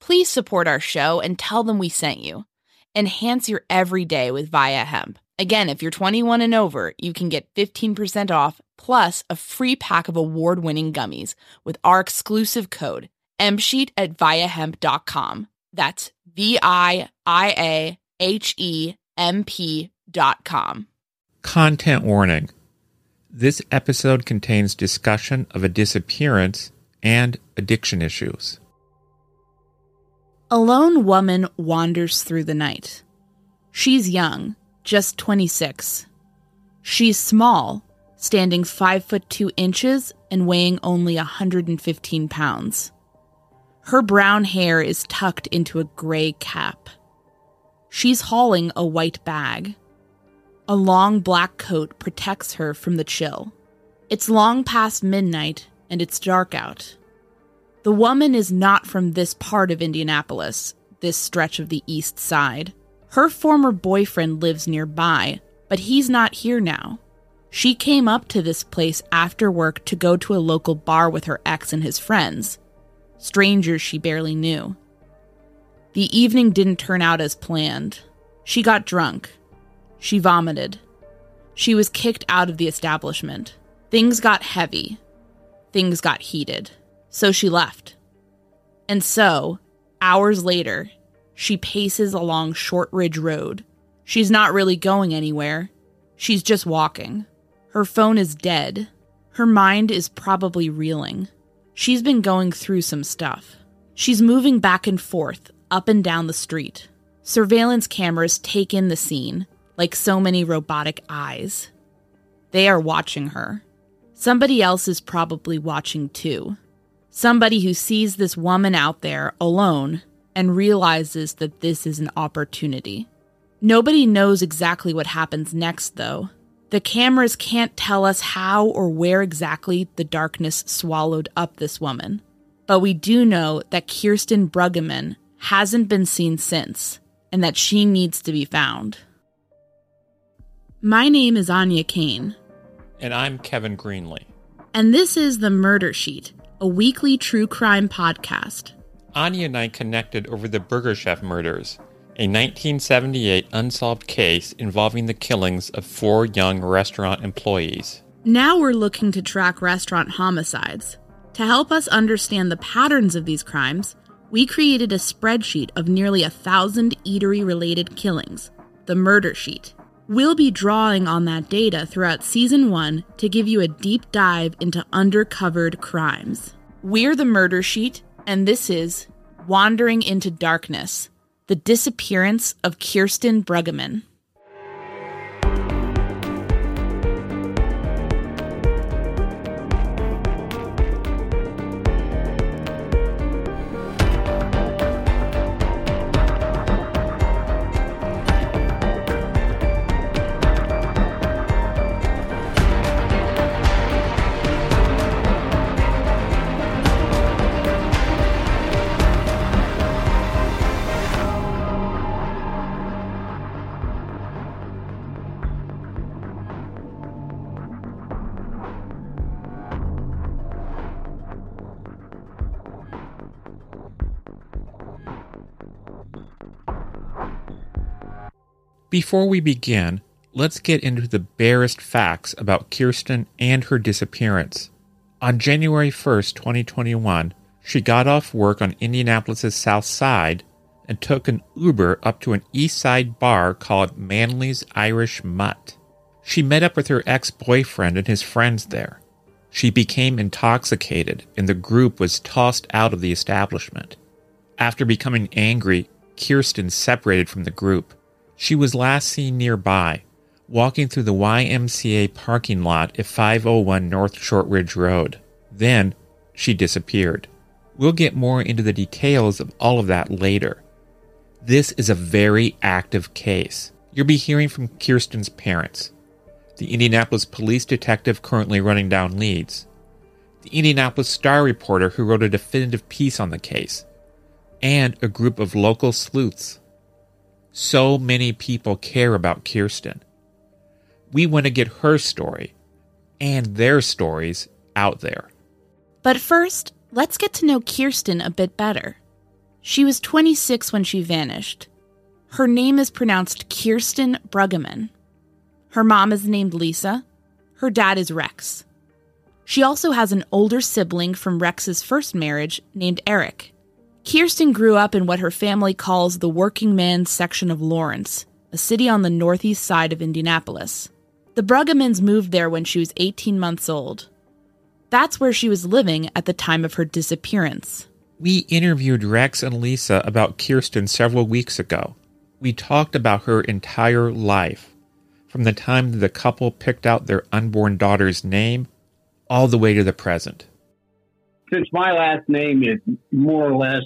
Please support our show and tell them we sent you. Enhance your everyday with Viia Hemp. Again, if you're 21 and over, you can get 15% off plus a free pack of award winning gummies with our exclusive code MSheet at viiahemp.com. That's V I I A H E M P dot com. Content warning this episode contains discussion of a disappearance and addiction issues. A lone woman wanders through the night. She's young, just 26. She's small, standing 5 foot 2 inches and weighing only 115 pounds. Her brown hair is tucked into a gray cap. She's hauling a white bag. A long black coat protects her from the chill. It's long past midnight and it's dark out. The woman is not from this part of Indianapolis, this stretch of the east side. Her former boyfriend lives nearby, but he's not here now. She came up to this place after work to go to a local bar with her ex and his friends, strangers she barely knew. The evening didn't turn out as planned. She got drunk. She vomited. She was kicked out of the establishment. Things got heavy. Things got heated. So she left. And so, hours later, she paces along Shortridge Road. She's not really going anywhere. She's just walking. Her phone is dead. Her mind is probably reeling. She's been going through some stuff. She's moving back and forth, up and down the street. Surveillance cameras take in the scene, like so many robotic eyes. They are watching her. Somebody else is probably watching too. Somebody who sees this woman out there alone and realizes that this is an opportunity. Nobody knows exactly what happens next, though. The cameras can't tell us how or where exactly the darkness swallowed up this woman. But we do know that Kirsten Brueggeman hasn't been seen since, and that she needs to be found. My name is Áine Cain. And I'm Kevin Greenlee. And this is The Murder Sheet a weekly true crime podcast. Áine and I connected over the Burger Chef murders, a 1978 unsolved case involving the killings of four young restaurant employees. Now we're looking to track restaurant homicides. To help us understand the patterns of these crimes, we created a spreadsheet of nearly a thousand eatery related killings, the Murder Sheet. We'll be drawing on that data throughout season one to give you a deep dive into undercovered crimes. We're the Murder Sheet, and this is Wandering into Darkness The Disappearance of Kirsten Brueggeman. Before we begin, let's get into the barest facts about Kirsten and her disappearance. On January 1st, 2021, she got off work on Indianapolis's south side and took an Uber up to an east side bar called Manly's Irish Mutt. She met up with her ex boyfriend and his friends there. She became intoxicated, and the group was tossed out of the establishment. After becoming angry, Kirsten separated from the group. She was last seen nearby, walking through the YMCA parking lot at 501 North Shortridge Road. Then, she disappeared. We'll get more into the details of all of that later. This is a very active case. You'll be hearing from Kirsten's parents, the Indianapolis police detective currently running down leads, the Indianapolis Star reporter who wrote a definitive piece on the case, and a group of local sleuths. So many people care about Kirsten. We want to get her story and their stories out there. But first, let's get to know Kirsten a bit better. She was 26 when she vanished. Her name is pronounced Kirsten Brueggeman. Her mom is named Lisa. Her dad is Rex. She also has an older sibling from Rex's first marriage named Eric. Kirsten grew up in what her family calls the working man's section of Lawrence, a city on the northeast side of Indianapolis. The Brueggemans moved there when she was 18 months old. That's where she was living at the time of her disappearance. We interviewed Rex and Lisa about Kirsten several weeks ago. We talked about her entire life, from the time the couple picked out their unborn daughter's name all the way to the present. Since my last name is more or less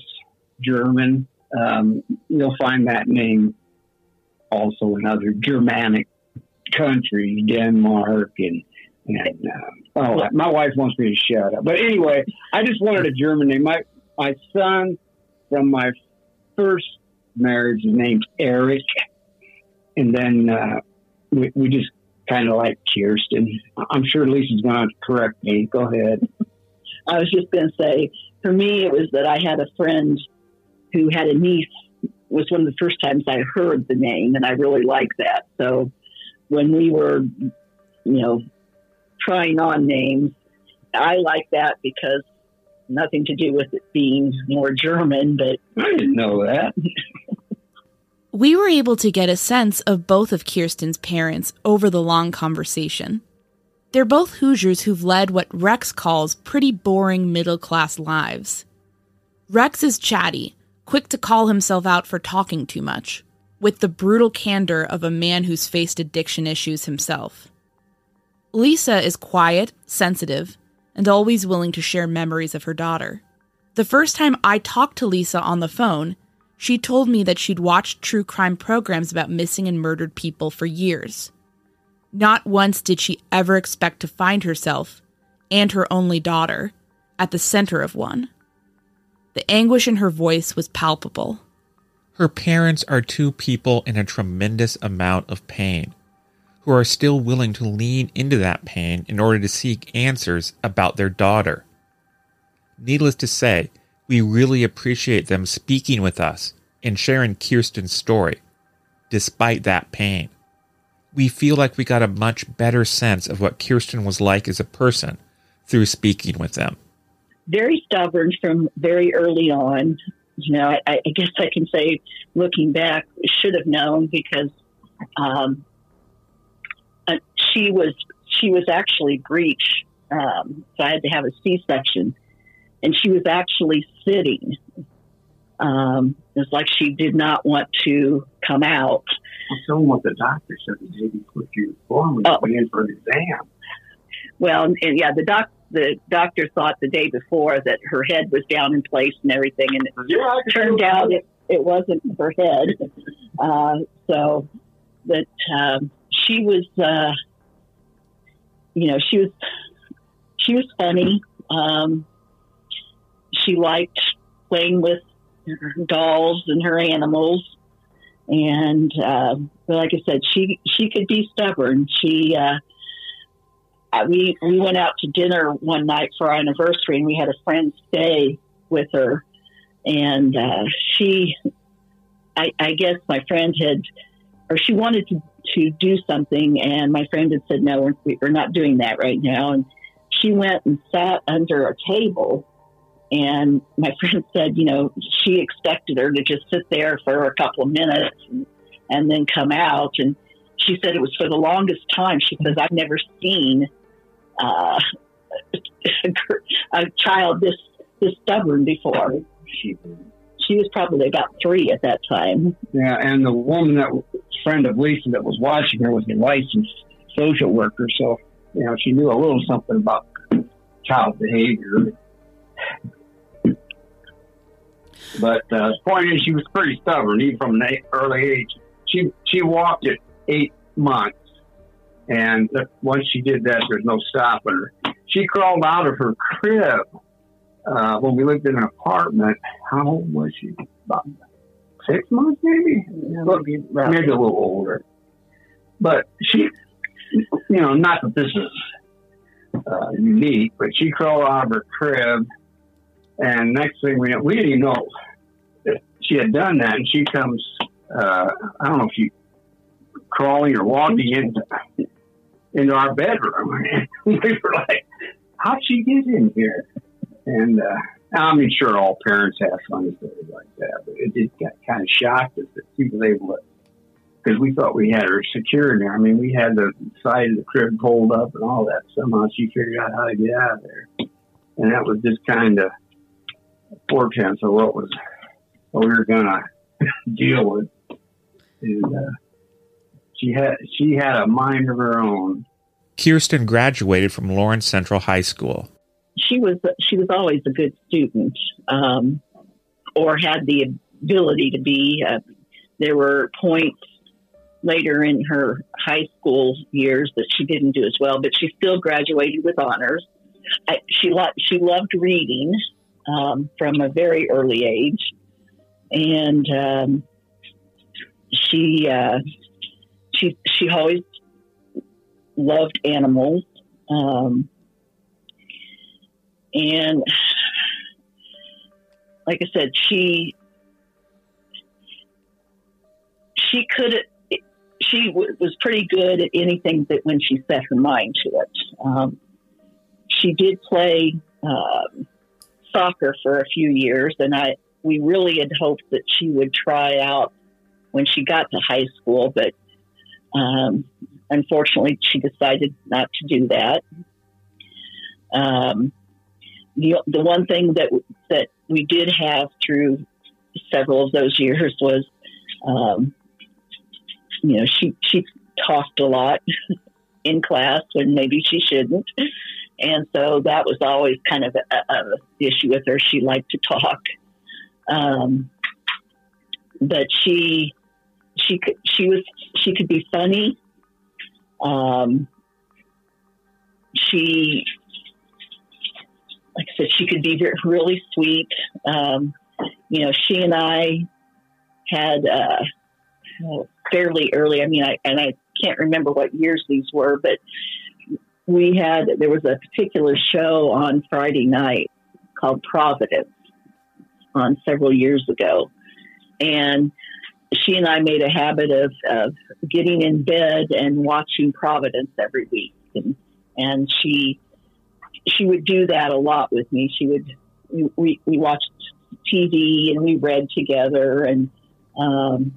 German, um, you'll find that name also in other Germanic countries, Denmark and and uh, oh, my wife wants me to shut up. But anyway, I just wanted a German name. My my son from my first marriage is named Eric, and then uh, we, we just kind of like Kirsten. I'm sure Lisa's going to correct me. Go ahead. I was just going to say, for me, it was that I had a friend who had a niece. Was one of the first times I heard the name, and I really liked that. So when we were, you know, trying on names, I like that because nothing to do with it being more German, but I didn't know that. we were able to get a sense of both of Kirsten's parents over the long conversation. They're both Hoosiers who've led what Rex calls pretty boring middle class lives. Rex is chatty, quick to call himself out for talking too much, with the brutal candor of a man who's faced addiction issues himself. Lisa is quiet, sensitive, and always willing to share memories of her daughter. The first time I talked to Lisa on the phone, she told me that she'd watched true crime programs about missing and murdered people for years. Not once did she ever expect to find herself, and her only daughter, at the center of one. The anguish in her voice was palpable. Her parents are two people in a tremendous amount of pain who are still willing to lean into that pain in order to seek answers about their daughter. Needless to say, we really appreciate them speaking with us and sharing Kirsten's story, despite that pain. We feel like we got a much better sense of what Kirsten was like as a person through speaking with them. Very stubborn from very early on. You know, I, I guess I can say, looking back, should have known because um, uh, she was she was actually breech, um, so I had to have a C section, and she was actually sitting. Um, it's like she did not want to come out. Well, tell what the doctor said the day before was born when oh. went in for an exam. Well, and, and yeah, the doc the doctor thought the day before that her head was down in place and everything, and it yeah, turned out it, it wasn't her head. Uh, so that um, she was, uh, you know, she was she was funny. Um, she liked playing with dolls and her animals, and uh, like I said, she she could be stubborn. She uh, we we went out to dinner one night for our anniversary, and we had a friend stay with her, and uh, she, I, I guess my friend had or she wanted to, to do something. And my friend had said, no, we're, we're not doing that right now. And she went and sat under a table. And my friend said, you know, she expected her to just sit there for a couple of minutes and, and then come out. And she said it was for the longest time. She says, I've never seen uh, a child this this stubborn before. She she was probably about three at that time. Yeah, and the woman that friend of Lisa that was watching her was a licensed social worker, so you know she knew a little something about child behavior. But uh, the point is, she was pretty stubborn, even from an early age. She she walked at eight months, and once she did that, there's no stopping her. She crawled out of her crib uh, when we lived in an apartment. How old was she? About six months, maybe. Yeah, maybe, maybe a little older. But she, you know, not that this is uh, unique, but she crawled out of her crib, and next thing we know, we didn't know she had done that, and she comes. Uh, I don't know if she crawling or walking into into our bedroom. we were like, "How'd she get in here?" And uh, I mean, sure, all parents have funny stories like that, but it did got kind of shocked us that she was able to, because we thought we had her secure in there. I mean, we had the side of the crib pulled up and all that. Somehow she figured out how to get out of there, and that was just kind of a portent of what was what we were gonna deal with. And uh, she had she had a mind of her own. Kirsten graduated from Lawrence Central High School she was she was always a good student, um, or had the ability to be. Uh, there were points later in her high school years that she didn't do as well, but she still graduated with honors. I, she lo- she loved reading um, from a very early age, and um, she uh, she she always loved animals. Um, and like I said, she she could she w- was pretty good at anything that when she set her mind to it. Um, she did play um, soccer for a few years, and I we really had hoped that she would try out when she got to high school, but um, unfortunately, she decided not to do that. Um, the, the one thing that that we did have through several of those years was, um, you know, she she talked a lot in class when maybe she shouldn't, and so that was always kind of a, a issue with her. She liked to talk, um, but she she could she was she could be funny. Um, she like I said, she could be really sweet. Um, you know, she and I had uh, fairly early. I mean, I and I can't remember what years these were, but we had there was a particular show on Friday night called Providence on several years ago, and she and I made a habit of, of getting in bed and watching Providence every week, and and she she would do that a lot with me. She would we we watched TV and we read together. And um,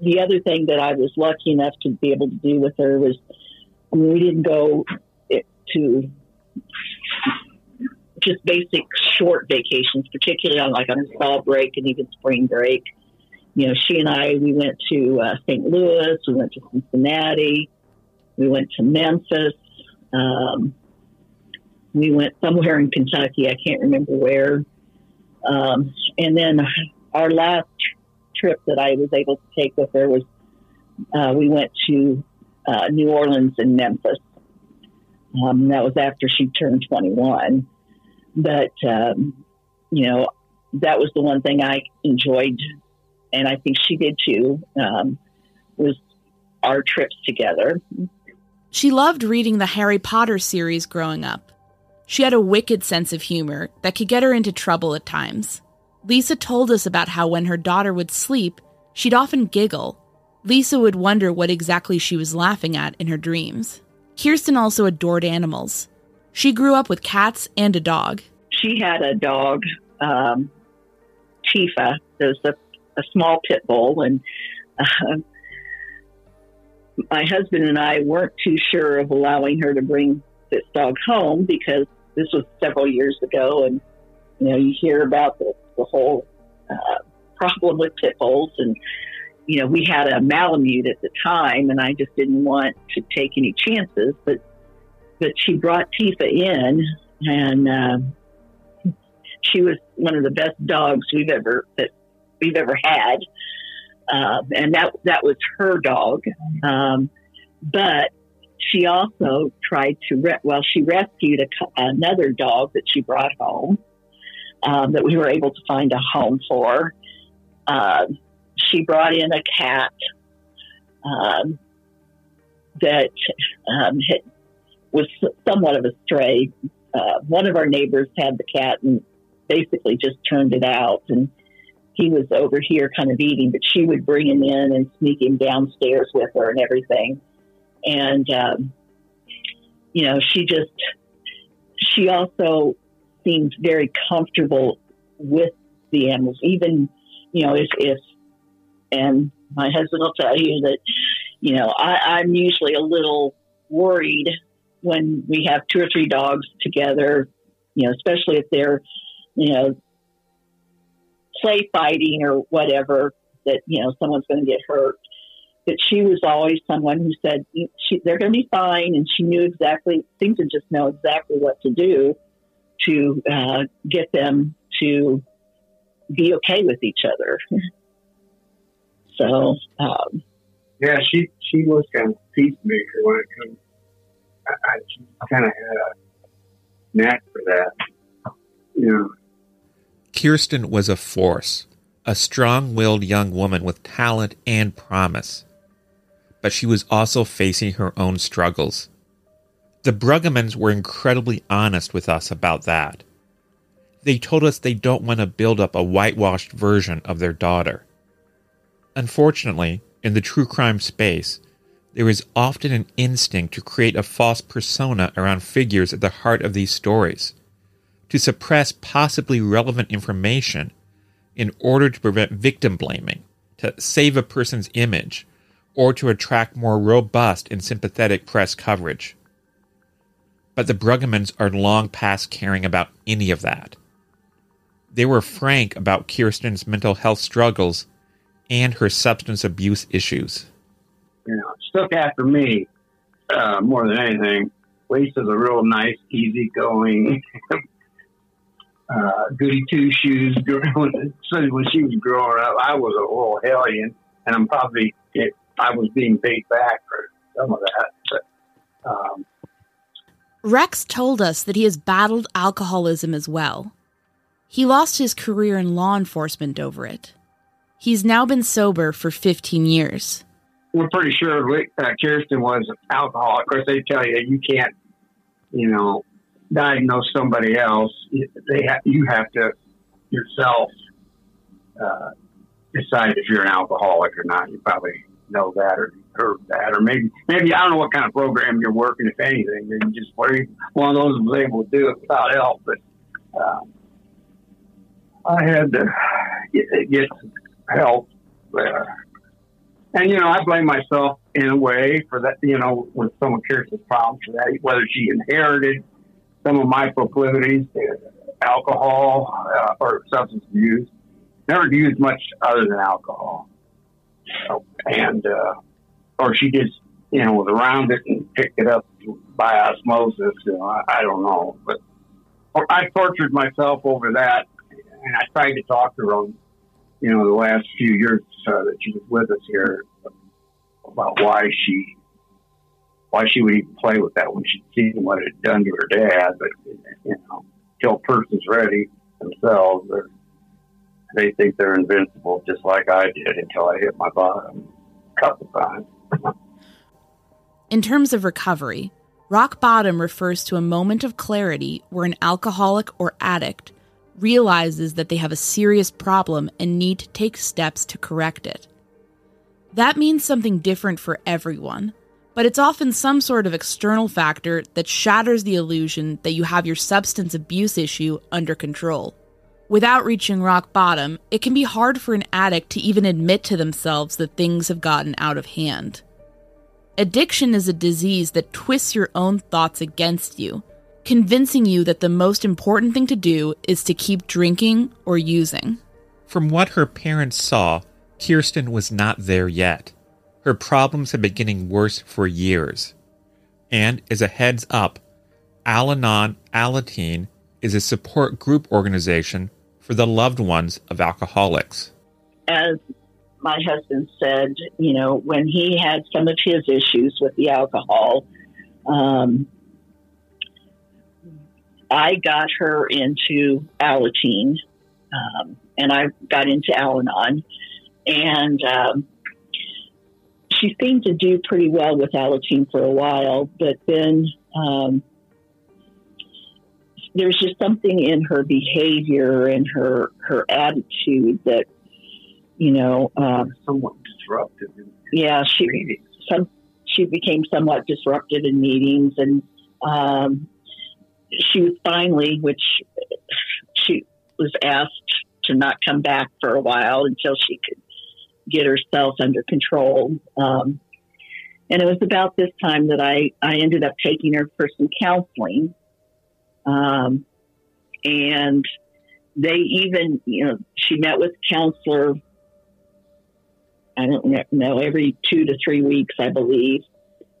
the other thing that I was lucky enough to be able to do with her was we didn't go to just basic short vacations, particularly on like on fall break and even spring break. You know, she and I we went to uh, St. Louis, we went to Cincinnati, we went to Memphis, um, we went somewhere in Kentucky. I can't remember where. Um, and then our last trip that I was able to take with her was uh, we went to uh, New Orleans and Memphis. Um, that was after she turned 21. But, um, you know, that was the one thing I enjoyed, and I think she did too, um, was our trips together. She loved reading the Harry Potter series growing up. She had a wicked sense of humor that could get her into trouble at times. Lisa told us about how when her daughter would sleep, She'd often giggle. Lisa would wonder what exactly she was laughing at in her dreams. Kirsten also adored animals. She grew up with cats and a dog. She had a dog, um, Tifa. There's a, a small pit bull, and uh, my husband and I weren't too sure of allowing her to bring this dog home because this was several years ago, and you know you hear about the, the whole uh, problem with pit bulls, and you know we had a Malamute at the time, and I just didn't want to take any chances, but but she brought Tifa in, and uh, she was one of the best dogs we've ever that we've ever had. Uh, and that that was her dog. Um, but she also tried to re- well, she rescued a, another dog that she brought home um, that we were able to find a home for. Uh, she brought in a cat um, that um, had, was somewhat of a stray. Uh, one of our neighbors had the cat and basically just turned it out and he was over here kind of eating, but she would bring him in and sneak him downstairs with her and everything. And, um, you know, she just, she also seemed very comfortable with the animals, even, you know, if, if, and my husband will tell you that, you know, I, I'm usually a little worried when we have two or three dogs together, you know, especially if they're, you know, play fighting or whatever that you know someone's going to get hurt. But she was always someone who said she, they're going to be fine and she knew exactly seemed to just know exactly what to do to uh, get them to be okay with each other so um, yeah she she was kind of peacemaker when it comes I, I kind of had a knack for that you know Kirsten was a force, a strong willed young woman with talent and promise. But she was also facing her own struggles. The Brueggemans were incredibly honest with us about that. They told us they don't want to build up a whitewashed version of their daughter. Unfortunately, in the true crime space, there is often an instinct to create a false persona around figures at the heart of these stories to suppress possibly relevant information in order to prevent victim blaming, to save a person's image, or to attract more robust and sympathetic press coverage. But the Brueggemans are long past caring about any of that. They were frank about Kirsten's mental health struggles and her substance abuse issues. You know, stuck after me uh, more than anything. Lisa's a real nice, easygoing, uh, goody two shoes. Girl. so when she was growing up, I was a little hellion, and I'm probably it, I was being paid back for some of that. But, um, Rex told us that he has battled alcoholism as well. He lost his career in law enforcement over it. He's now been sober for 15 years. We're pretty sure uh, Kirsten was an alcoholic. Of course, they tell you you can't, you know, diagnose somebody else, they ha- you have to yourself uh, decide if you're an alcoholic or not. You probably know that or heard that, or maybe maybe I don't know what kind of program you're working, if anything. You just one of those was able to do it without help, but uh, I had to get, get help. Uh, and you know, I blame myself in a way for that. You know, when someone carries a problem for that, whether she inherited some of my proclivities to alcohol uh, or substance abuse. Never used much other than alcohol. So, and, uh, or she just, you know, was around it and picked it up by osmosis. You know, I, I don't know. But I tortured myself over that. And I tried to talk to her on, you know, the last few years uh, that she was with us here about why she why she would even play with that when she'd seen what it had done to her dad. But you know, until a person's ready themselves, they think they're invincible, just like I did until I hit my bottom a couple times. In terms of recovery, rock bottom refers to a moment of clarity where an alcoholic or addict realizes that they have a serious problem and need to take steps to correct it. That means something different for everyone, but it's often some sort of external factor that shatters the illusion that you have your substance abuse issue under control. Without reaching rock bottom, it can be hard for an addict to even admit to themselves that things have gotten out of hand. Addiction is a disease that twists your own thoughts against you, convincing you that the most important thing to do is to keep drinking or using. From what her parents saw, Kirsten was not there yet. Her problems had been getting worse for years. And as a heads up, Al Anon Alateen is a support group organization for the loved ones of alcoholics. As my husband said, you know, when he had some of his issues with the alcohol, um, I got her into Alateen, um, and I got into Al Anon, and um, she seemed to do pretty well with Alateen for a while, but then um, there's just something in her behavior and her her attitude that you know uh, somewhat disruptive. yeah, she some she became somewhat disruptive in meetings, and um, she was finally, which she was asked to not come back for a while until she could get herself under control. Um, and it was about this time that I, I ended up taking her for some counseling. Um, and they even, you know, she met with counselor, I don't know, every two to three weeks, I believe.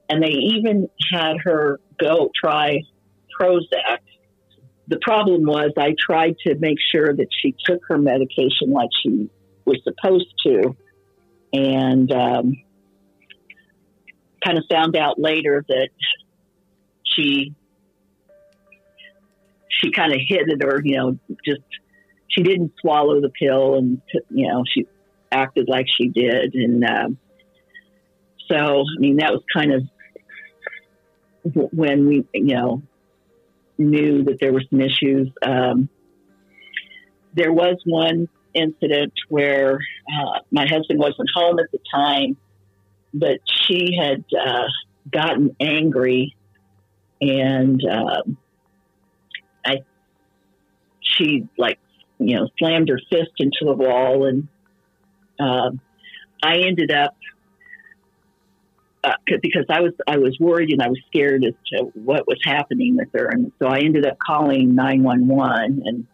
And they even had her go try Prozac. The problem was I tried to make sure that she took her medication like she was supposed to. And um, kind of found out later that she she kind of hid it or you know just she didn't swallow the pill and you know she acted like she did and um, so i mean that was kind of when we you know knew that there were some issues. Um, there was one incident where uh, my husband wasn't home at the time but she had uh, gotten angry and um, I she like you know slammed her fist into the wall and um, I ended up uh, because I was I was worried and I was scared as to what was happening with her. And so I ended up calling 911 and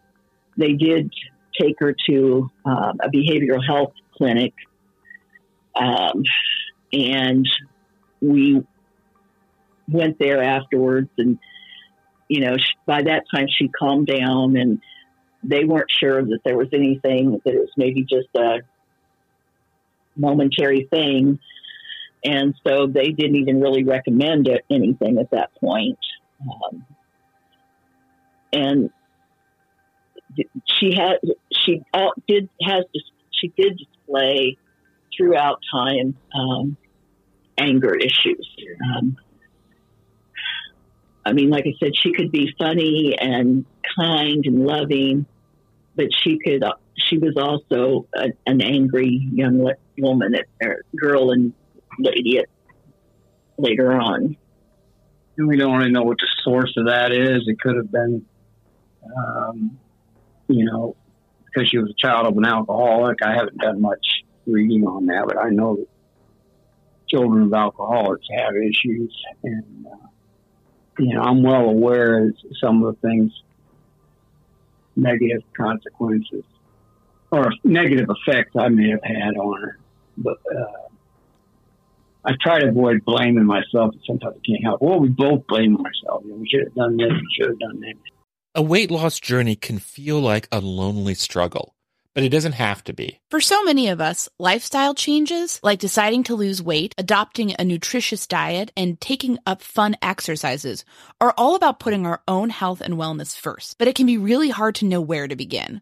they did take her to um, a behavioral health clinic. Um, and we went there afterwards and you know she, by that time she calmed down and they weren't sure that there was anything that it was maybe just a momentary thing and so they didn't even really recommend anything at that point um, and she had she did has she did display throughout time um, anger issues. Um, I mean, like I said, she could be funny and kind and loving, but she could. She was also a, an angry young woman, or girl and lady at, later on. And we don't really know what the source of that is. It could have been, um, you know, because she was a child of an alcoholic. I haven't done much reading on that, but I know that children of alcoholics have issues, and uh, you know I'm well aware of some of the things, negative consequences or negative effects I may have had on her, but. Uh, I try to avoid blaming myself. but Sometimes I can't help. Well, we both blame ourselves. You know, we should have done this. We should have done that. A weight loss journey can feel like a lonely struggle but it doesn't have to be. For so many of us, lifestyle changes, like deciding to lose weight, adopting a nutritious diet, and taking up fun exercises, are all about putting our own health and wellness first. But it can be really hard to know where to begin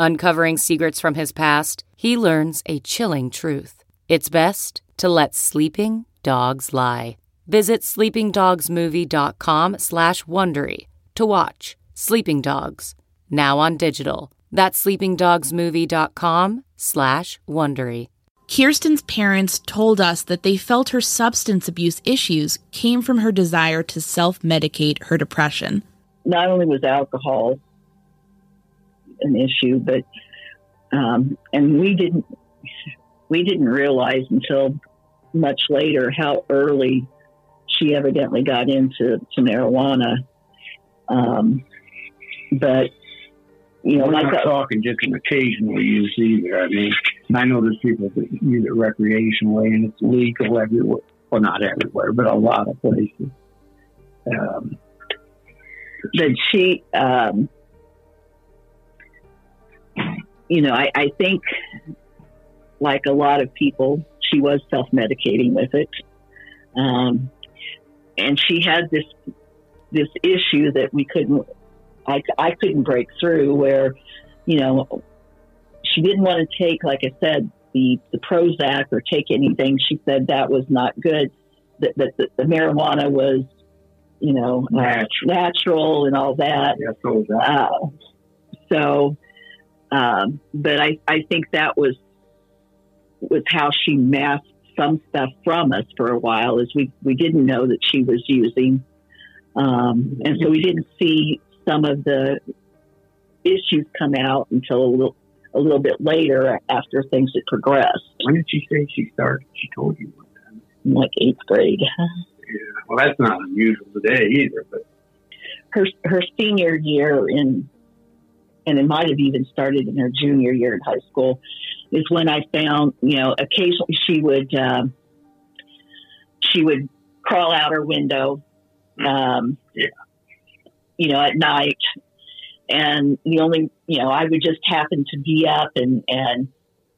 Uncovering secrets from his past, he learns a chilling truth. It's best to let sleeping dogs lie. Visit sleepingdogsmovie.com slash Wondery to watch Sleeping Dogs, now on digital. That's sleepingdogsmovie.com slash Wondery. Kirsten's parents told us that they felt her substance abuse issues came from her desire to self medicate her depression. Not only was alcohol an issue, but um, and we didn't we didn't realize until much later how early she evidently got into to marijuana. Um, but you know, We're like not that, talking just an occasional use either. I mean, I know there's people that use it recreationally and it's legal everywhere. Well, not everywhere, but a lot of places. Um, but she, um, you know, I, I think, like a lot of people, she was self medicating with it, um, and she had this this issue that we couldn't, I, I couldn't break through. Where, you know, she didn't want to take, like I said, the the Prozac or take anything. She said that was not good. That the, the, the marijuana was, you know, uh, Natural. natural and all that. yeah, so that. Uh, so, um, but I, I think that was was how she masked some stuff from us for a while, is we we didn't know that she was using, um, and so we didn't see some of the issues come out until a little a little bit later after things had progressed, When did she say she started? She told you one time. like eighth grade. Yeah. Well, that's not unusual today either, but her her senior year in and it might have even started in her junior year in high school is when I found you know occasionally she would um, she would crawl out her window um, Yeah. you know at night and the only you know I would just happen to be up and and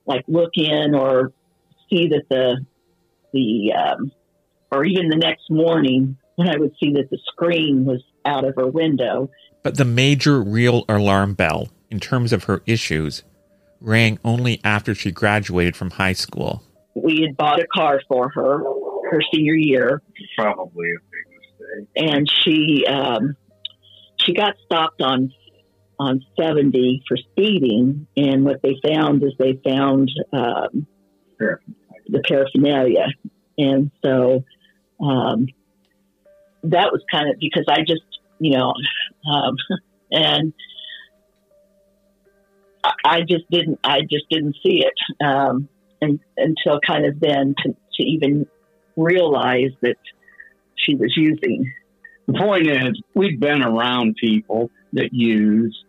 like look in or see that the the um, or even the next morning when I would see that the screen was out of her window. But the major real alarm bell, in terms of her issues, rang only after she graduated from high school. We had bought a car for her her senior year, probably a big and she um, she got stopped on on 70 for speeding, and what they found is they found um, the paraphernalia, and so um, that was kind of because I just you know, um, and I just didn't I just didn't see it um, and, until kind of then to, to even realize that she was using. The point is, we've been around people that used.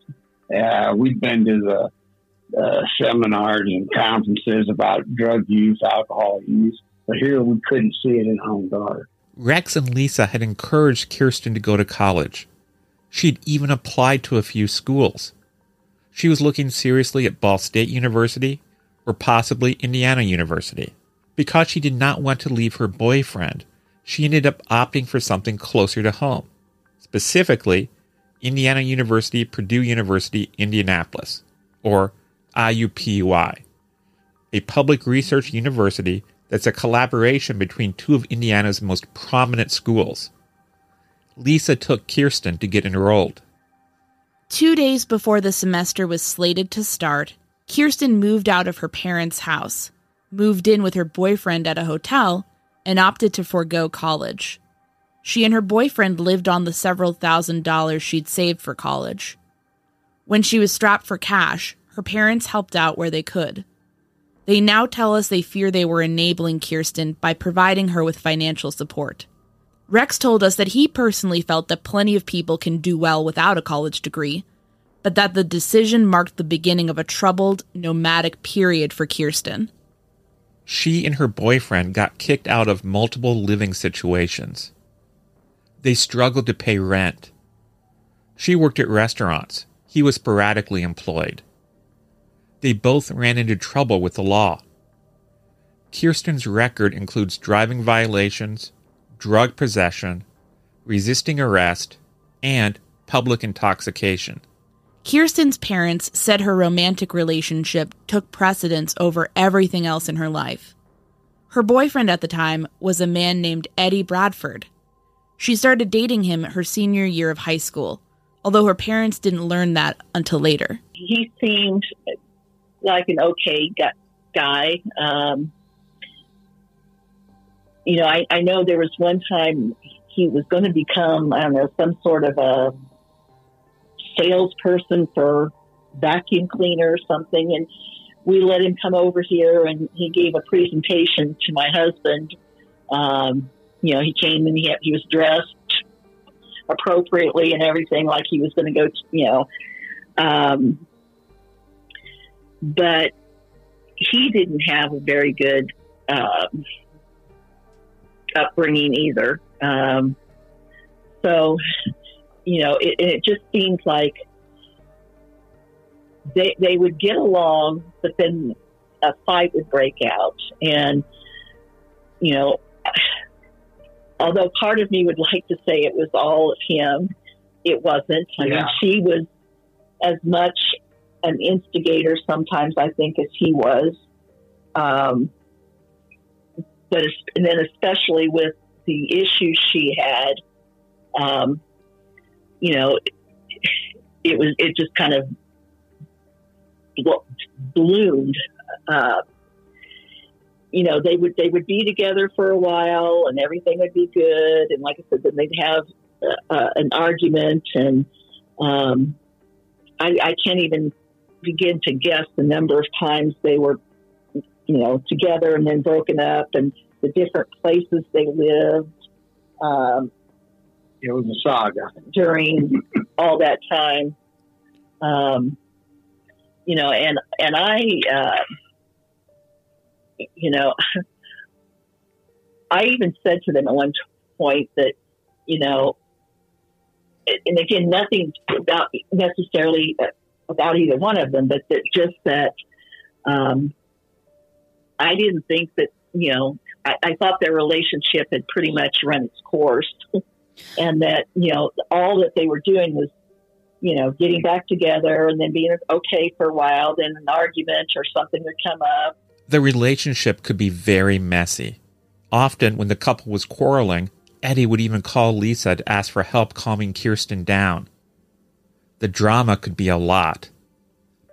Uh, we've been to the uh, seminars and conferences about drug use, alcohol use, but here we couldn't see it in our own daughter. Rex and Lisa had encouraged Kirsten to go to college. She'd even applied to a few schools. She was looking seriously at Ball State University or possibly Indiana University. Because she did not want to leave her boyfriend, she ended up opting for something closer to home, specifically Indiana University, Purdue University, Indianapolis, or IUPUI, a public research university that's a collaboration between two of Indiana's most prominent schools. Lisa took Kirsten to get enrolled. Two days before the semester was slated to start, Kirsten moved out of her parents' house, moved in with her boyfriend at a hotel, and opted to forego college. She and her boyfriend lived on the several thousand dollars she'd saved for college. When she was strapped for cash, her parents helped out where they could. They now tell us they fear they were enabling Kirsten by providing her with financial support. Rex told us that he personally felt that plenty of people can do well without a college degree, but that the decision marked the beginning of a troubled, nomadic period for Kirsten. She and her boyfriend got kicked out of multiple living situations. They struggled to pay rent. She worked at restaurants. He was sporadically employed. They both ran into trouble with the law. Kirsten's record includes driving violations, drug possession, resisting arrest, and public intoxication. Kirsten's parents said her romantic relationship took precedence over everything else in her life. Her boyfriend at the time was a man named Eddie Bradford. She started dating him her senior year of high school, although her parents didn't learn that until later. He seemed like an okay guy. Um, you know, I, I know there was one time he was going to become, I don't know, some sort of a salesperson for vacuum cleaner or something. And we let him come over here and he gave a presentation to my husband. Um, you know, he came and he, he was dressed appropriately and everything like he was going to go, to, you know, um, but he didn't have a very good, um, upbringing either. Um, so, you know, it, it just seems like they they would get along, but then a fight would break out, and you know, although part of me would like to say it was all of him, it wasn't. I yeah. mean, she was as much an instigator sometimes, I think, as he was. Um, but and then especially with the issues she had, um, you know, it was it just kind of bloomed. Uh, you know, they would they would be together for a while, and everything would be good. And like I said, then they'd have uh, uh, an argument, and um, I, I can't even begin to guess the number of times they were you know, together and then broken up and the different places they lived. Um, it was a saga during all that time. Um, you know, and and I, uh, you know, I even said to them at one point that, you know, and again, nothing about necessarily about either one of them, but that just that um, I didn't think that, you know, I, I thought their relationship had pretty much run its course and that, you know, all that they were doing was, you know, getting back together and then being okay for a while, then an argument or something would come up. The relationship could be very messy. Often, when the couple was quarreling, Eddie would even call Lisa to ask for help calming Kirsten down. The drama could be a lot,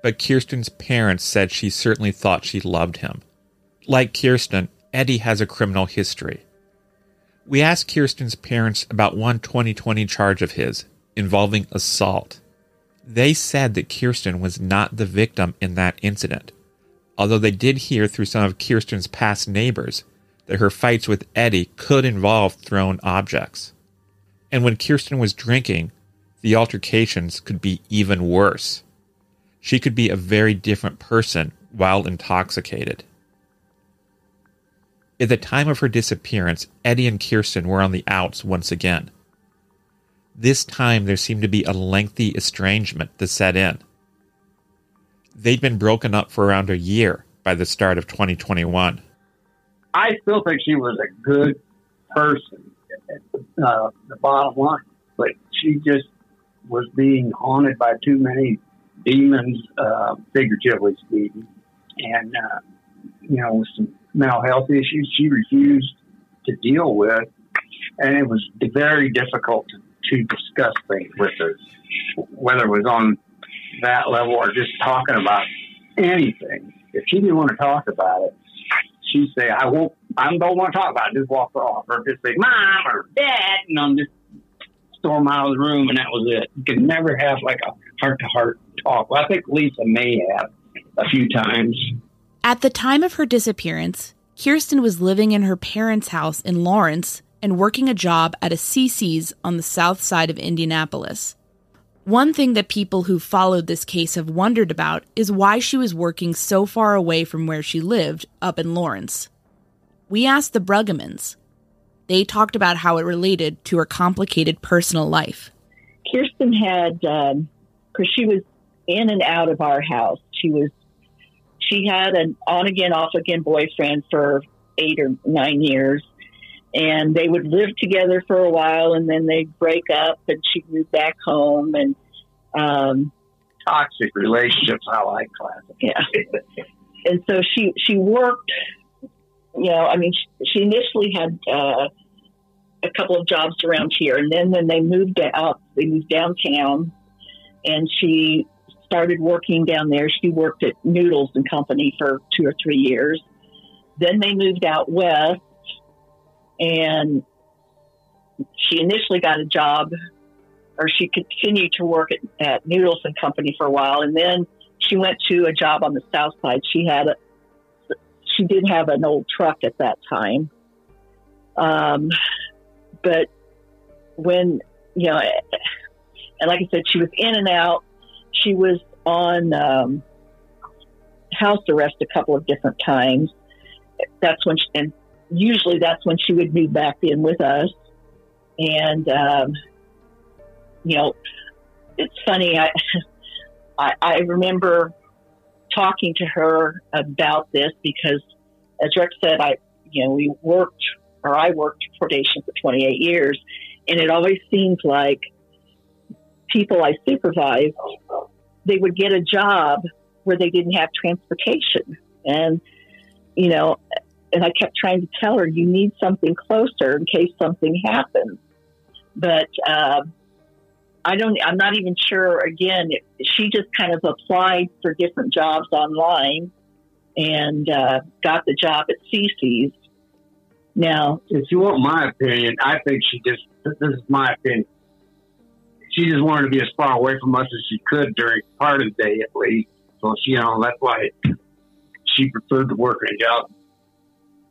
but Kirsten's parents said she certainly thought she loved him. Like Kirsten, Eddie has a criminal history. We asked Kirsten's parents about one 2020 charge of his involving assault. They said that Kirsten was not the victim in that incident, although they did hear through some of Kirsten's past neighbors that her fights with Eddie could involve thrown objects. And when Kirsten was drinking, the altercations could be even worse. She could be a very different person while intoxicated. At the time of her disappearance, Eddie and Kirsten were on the outs once again. This time there seemed to be a lengthy estrangement that set in. They'd been broken up for around a year by the start of 2021. I still think she was a good person, uh, the bottom line, but she just was being haunted by too many demons, uh, figuratively speaking, and uh, you know, some mental health issues she refused to deal with. And it was very difficult to, to discuss things with her, whether it was on that level or just talking about anything. If she didn't want to talk about it, she'd say, I won't, I don't want to talk about it. Just walk her off or just say, Mom or Dad. And I'm just storm out of the room and that was it. You could never have like a heart to heart talk. Well, I think Lisa may have a few times. At the time of her disappearance, Kirsten was living in her parents' house in Lawrence and working a job at a CiCi's on the south side of Indianapolis. One thing that people who followed this case have wondered about is why she was working so far away from where she lived, up in Lawrence. We asked the Brueggemans. They talked about how it related to her complicated personal life. Kirsten had, because um, she was in and out of our house. She was she had an on again, off again boyfriend for eight or nine years. And they would live together for a while and then they'd break up and she'd move back home and, um, toxic relationships, how I like classic. Yeah. and so she, she worked, you know, I mean, she, she initially had, uh, a couple of jobs around here. And then when they moved out, they moved downtown and she started working down there. She worked at Noodles and Company for two or three years. Then they moved out west, and she initially got a job, or she continued to work at, at Noodles and Company for a while, and then she went to a job on the south side. She had a, she did have an old truck at that time, um, but when you know, and like I said, she was in and out she was on um, house arrest a couple of different times. That's when, she, and usually that's when she would move back in with us. And um, you know, it's funny. I, I I remember talking to her about this because, as Rick said, I you know we worked or I worked probation for 28 years, and it always seemed like people I supervised, they would get a job where they didn't have transportation. And, you know, and I kept trying to tell her, you need something closer in case something happens. But uh, I don't, I'm not even sure, again, it, she just kind of applied for different jobs online and uh, got the job at CiCi's. Now, if you want my opinion, I think she just, this is my opinion she just wanted to be as far away from us as she could during part of the day at least. So she, you know, that's why she preferred to work in a job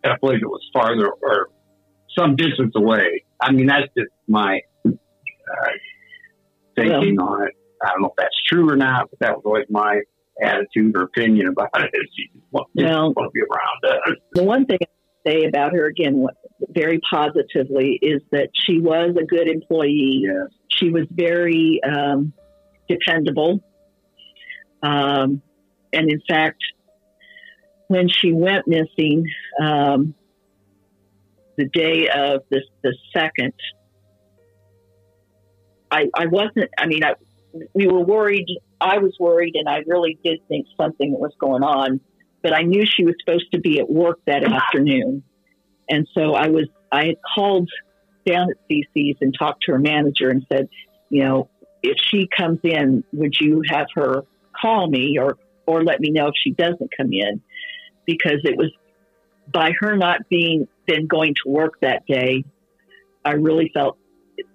at a place that was farther or some distance away. I mean, that's just my uh, thinking well, on it. I don't know if that's true or not, but that was always my attitude or opinion about it. She just wanted, well, to be around us. The one thing I say about her again, very positively, is that she was a good employee. Yes. She was very um, dependable. Um, and in fact, when she went missing, um, the day of the, the second, I, I wasn't, I mean, I, we were worried. I was worried, and I really did think something was going on, but I knew she was supposed to be at work that afternoon. And so I was, I had called down at CiCi's and talked to her manager and said, you know, if she comes in, would you have her call me or or let me know if she doesn't come in? Because it was by her not being then going to work that day, I really felt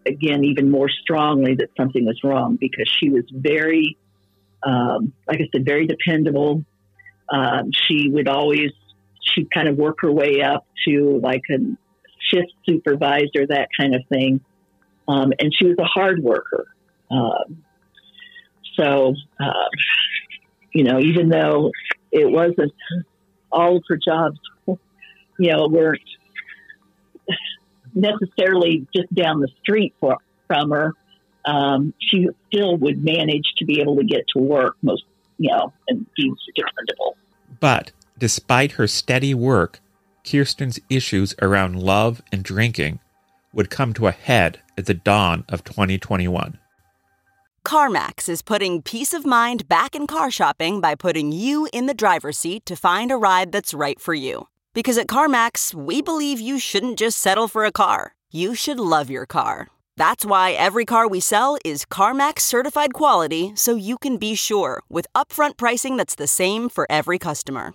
again even more strongly that something was wrong because she was very, um, like I said, very dependable. Um, she would always she'd kind of work her way up to like a shift supervisor, that kind of thing. Um, and she was a hard worker. Um, so, uh, you know, even though it wasn't all of her jobs, you know, weren't necessarily just down the street for, from her, um, she still would manage to be able to get to work most, you know, and be dependable. But despite her steady work, Kirsten's issues around love and drinking would come to a head at the dawn of 2021. CarMax is putting peace of mind back in car shopping by putting you in the driver's seat to find a ride that's right for you. Because at CarMax, we believe you shouldn't just settle for a car, you should love your car. That's why every car we sell is CarMax certified quality so you can be sure with upfront pricing that's the same for every customer.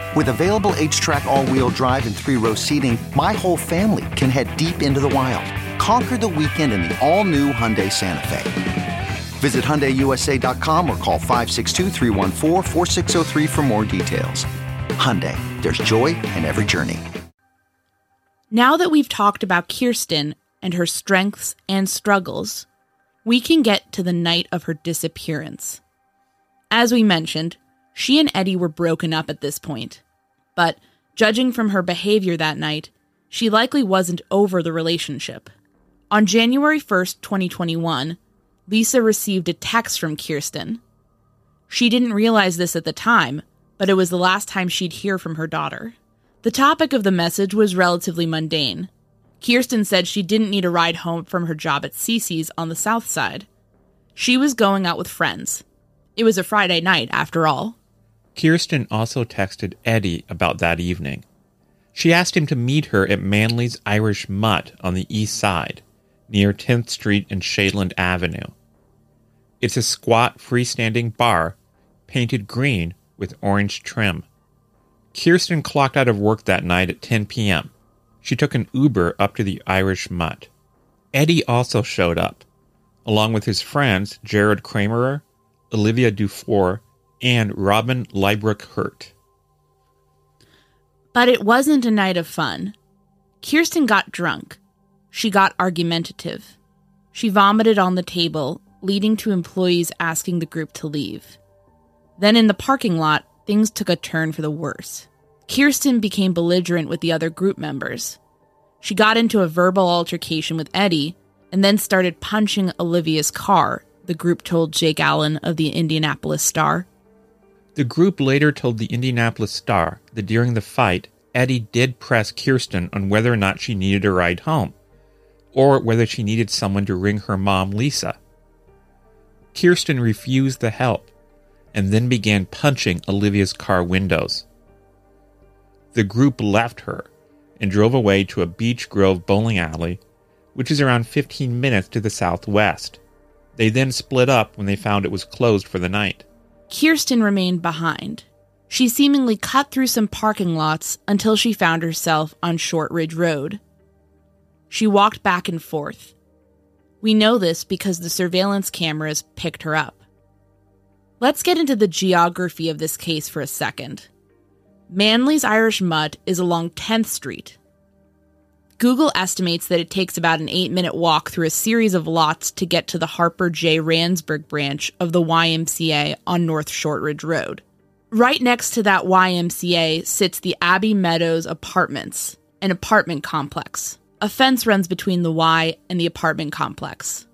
With available H-Track all-wheel drive and three-row seating, my whole family can head deep into the wild. Conquer the weekend in the all-new Hyundai Santa Fe. Visit HyundaiUSA.com or call 562 for more details. Hyundai, there's joy in every journey. Now that we've talked about Kirsten and her strengths and struggles, we can get to the night of her disappearance. As we mentioned, she and Eddie were broken up at this point, but judging from her behavior that night, she likely wasn't over the relationship. On January 1st, 2021, Lisa received a text from Kirsten. She didn't realize this at the time, but it was the last time she'd hear from her daughter. The topic of the message was relatively mundane. Kirsten said she didn't need a ride home from her job at CiCi's on the south side. She was going out with friends. It was a Friday night, after all. Kirsten also texted Eddie about that evening. She asked him to meet her at Manley's Irish Mutt on the east side, near 10th Street and Shadeland Avenue. It's a squat freestanding bar, painted green with orange trim. Kirsten clocked out of work that night at 10 p.m. She took an Uber up to the Irish Mutt. Eddie also showed up, along with his friends Jared Kramerer, Olivia Dufour, and Robin Leibrook Hurt. But it wasn't a night of fun. Kirsten got drunk. She got argumentative. She vomited on the table leading to employees asking the group to leave. Then in the parking lot, things took a turn for the worse. Kirsten became belligerent with the other group members. She got into a verbal altercation with Eddie and then started punching Olivia's car, the group told Jake Allen of the Indianapolis Star. The group later told the Indianapolis Star that during the fight, Eddie did press Kirsten on whether or not she needed a ride home, or whether she needed someone to ring her mom, Lisa. Kirsten refused the help and then began punching Olivia's car windows. The group left her and drove away to a Beech Grove bowling alley, which is around 15 minutes to the southwest. They then split up when they found it was closed for the night. Kirsten remained behind. She seemingly cut through some parking lots until she found herself on Shortridge Road. She walked back and forth, we know this because the surveillance cameras picked her up. Let's get into the geography of this case for a second. Manly's Irish Mutt is along 10th Street. Google estimates that it takes about an eight minute walk through a series of lots to get to the Harper J. Ransburg branch of the YMCA on North Shortridge Road. Right next to that YMCA sits the Abbey Meadows Apartments, an apartment complex. A fence runs between the Y and the apartment complex.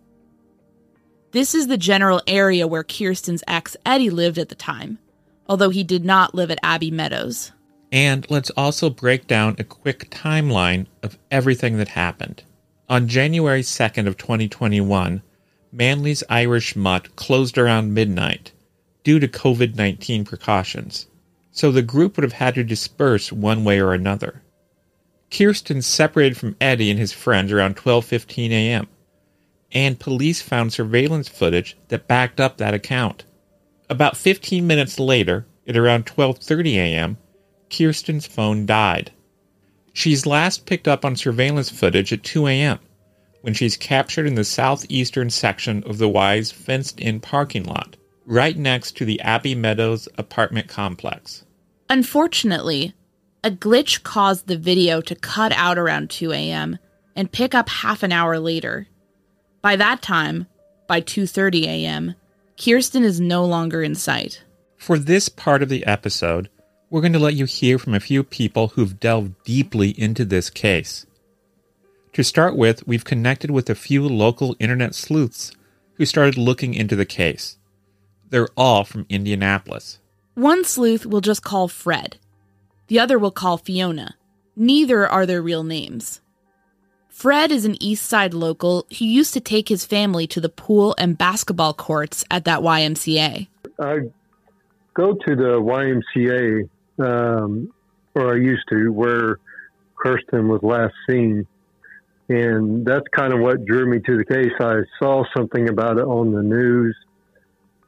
This is the general area where Kirsten's ex Eddie lived at the time, although he did not live at Abbey Meadows. And let's also break down a quick timeline of everything that happened. On January 2nd of 2021, Manly's Irish Mutt closed around midnight due to COVID-19 precautions. So the group would have had to disperse one way or another. Kirsten separated from Eddie and his friends around 12:15 a.m. And police found surveillance footage that backed up that account. About 15 minutes later, at around 12:30 a.m., Kirsten's phone died. She's last picked up on surveillance footage at 2 a.m. when she's captured in the southeastern section of the Y's fenced in parking lot, right next to the Abbey Meadows apartment complex. Unfortunately, a glitch caused the video to cut out around 2 a.m. and pick up half an hour later. By that time, by 2:30 a.m., Kirsten is no longer in sight. For this part of the episode, we're going to let you hear from a few people who've delved deeply into this case. To start with, we've connected with a few local internet sleuths who started looking into the case. They're all from Indianapolis. One sleuth we'll just call Fred. The other we'll call Fiona. Neither are their real names. Fred is an East Side local who used to take his family to the pool and basketball courts at that YMCA. I go to the YMCA um, or I used to, where Kirsten was last seen. And that's kind of what drew me to the case. I saw something about it on the news.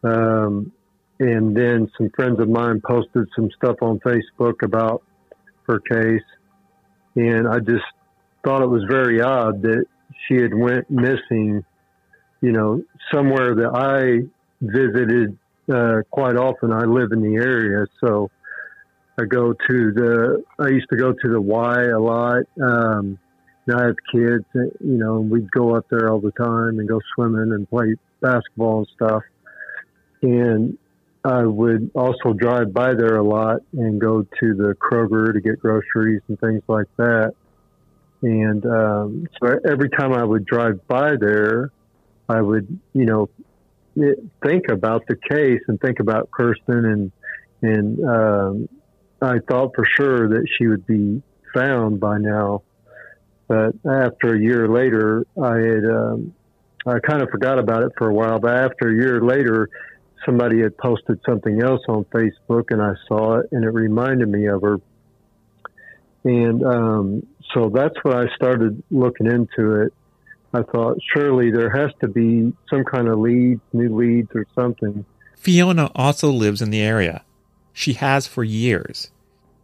Um, and then some friends of mine posted some stuff on Facebook about her case. And I just thought it was very odd that she had went missing, you know, somewhere that I visited uh, quite often. I live in the area, so I go to the, I used to go to the Y a lot. Um, I have kids, you know, and we'd go up there all the time and go swimming and play basketball and stuff. And I would also drive by there a lot and go to the Kroger to get groceries and things like that. And um, so every time I would drive by there, I would, you know, think about the case and think about Kirsten and and um, I thought for sure that she would be found by now. But after a year later, I had, um, I kind of forgot about it for a while. But after a year later, somebody had posted something else on Facebook and I saw it and it reminded me of her. And um, so that's when I started looking into it. I thought surely there has to be some kind of leads, new leads or something. Fiona also lives in the area she has for years,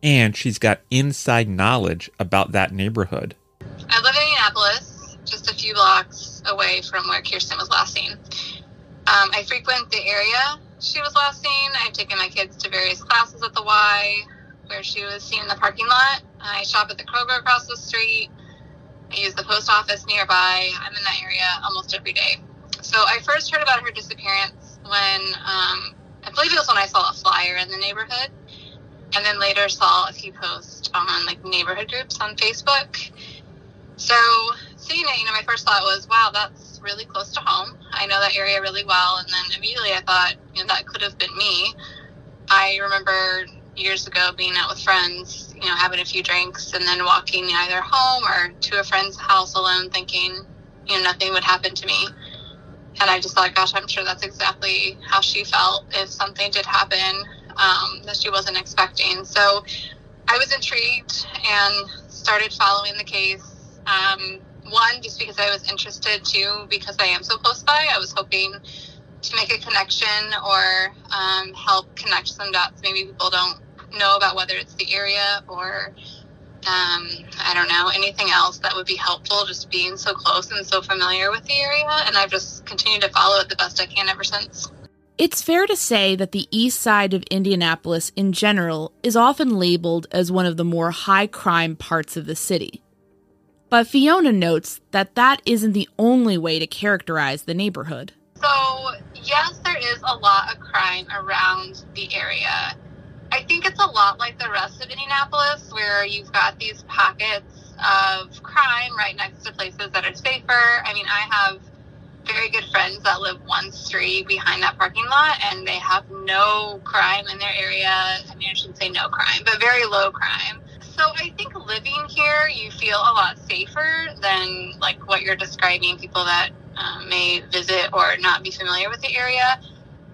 and she's got inside knowledge about that neighborhood. I live in Indianapolis, just a few blocks away from where Kirsten was last seen. Um, I frequent the area she was last seen. I've taken my kids to various classes at the Y, where she was seen in the parking lot. I shop at the Kroger across the street. I use the post office nearby. I'm in that area almost every day. So I first heard about her disappearance when um, I believe it was when I saw a flyer in the neighborhood, and then later saw a few posts on like neighborhood groups on Facebook. So seeing it, you know, my first thought was, wow, that's really close to home. I know that area really well, and then immediately I thought, you know, that could have been me. I remember years ago being out with friends, you know, having a few drinks and then walking either home or to a friend's house alone, thinking, you know, nothing would happen to me. And I just thought, gosh, I'm sure that's exactly how she felt if something did happen um, that she wasn't expecting. So I was intrigued and started following the case. Um, one, just because I was interested. Two, because I am so close by. I was hoping to make a connection or um, help connect some dots. Maybe people don't know about whether it's the area or um, I don't know, anything else that would be helpful, just being so close and so familiar with the area. And I've just continued to follow it the best I can ever since. It's fair to say that the east side of Indianapolis in general is often labeled as one of the more high crime parts of the city. But Fiona notes that that isn't the only way to characterize the neighborhood. So, yes, there is a lot of crime around the area. I think it's a lot like the rest of Indianapolis, where you've got these pockets of crime right next to places that are safer. I mean, I have very good friends that live one street behind that parking lot and they have no crime in their area. I mean, I shouldn't say no crime, but very low crime. So I think living here, you feel a lot safer than like what you're describing, people that um, may visit or not be familiar with the area.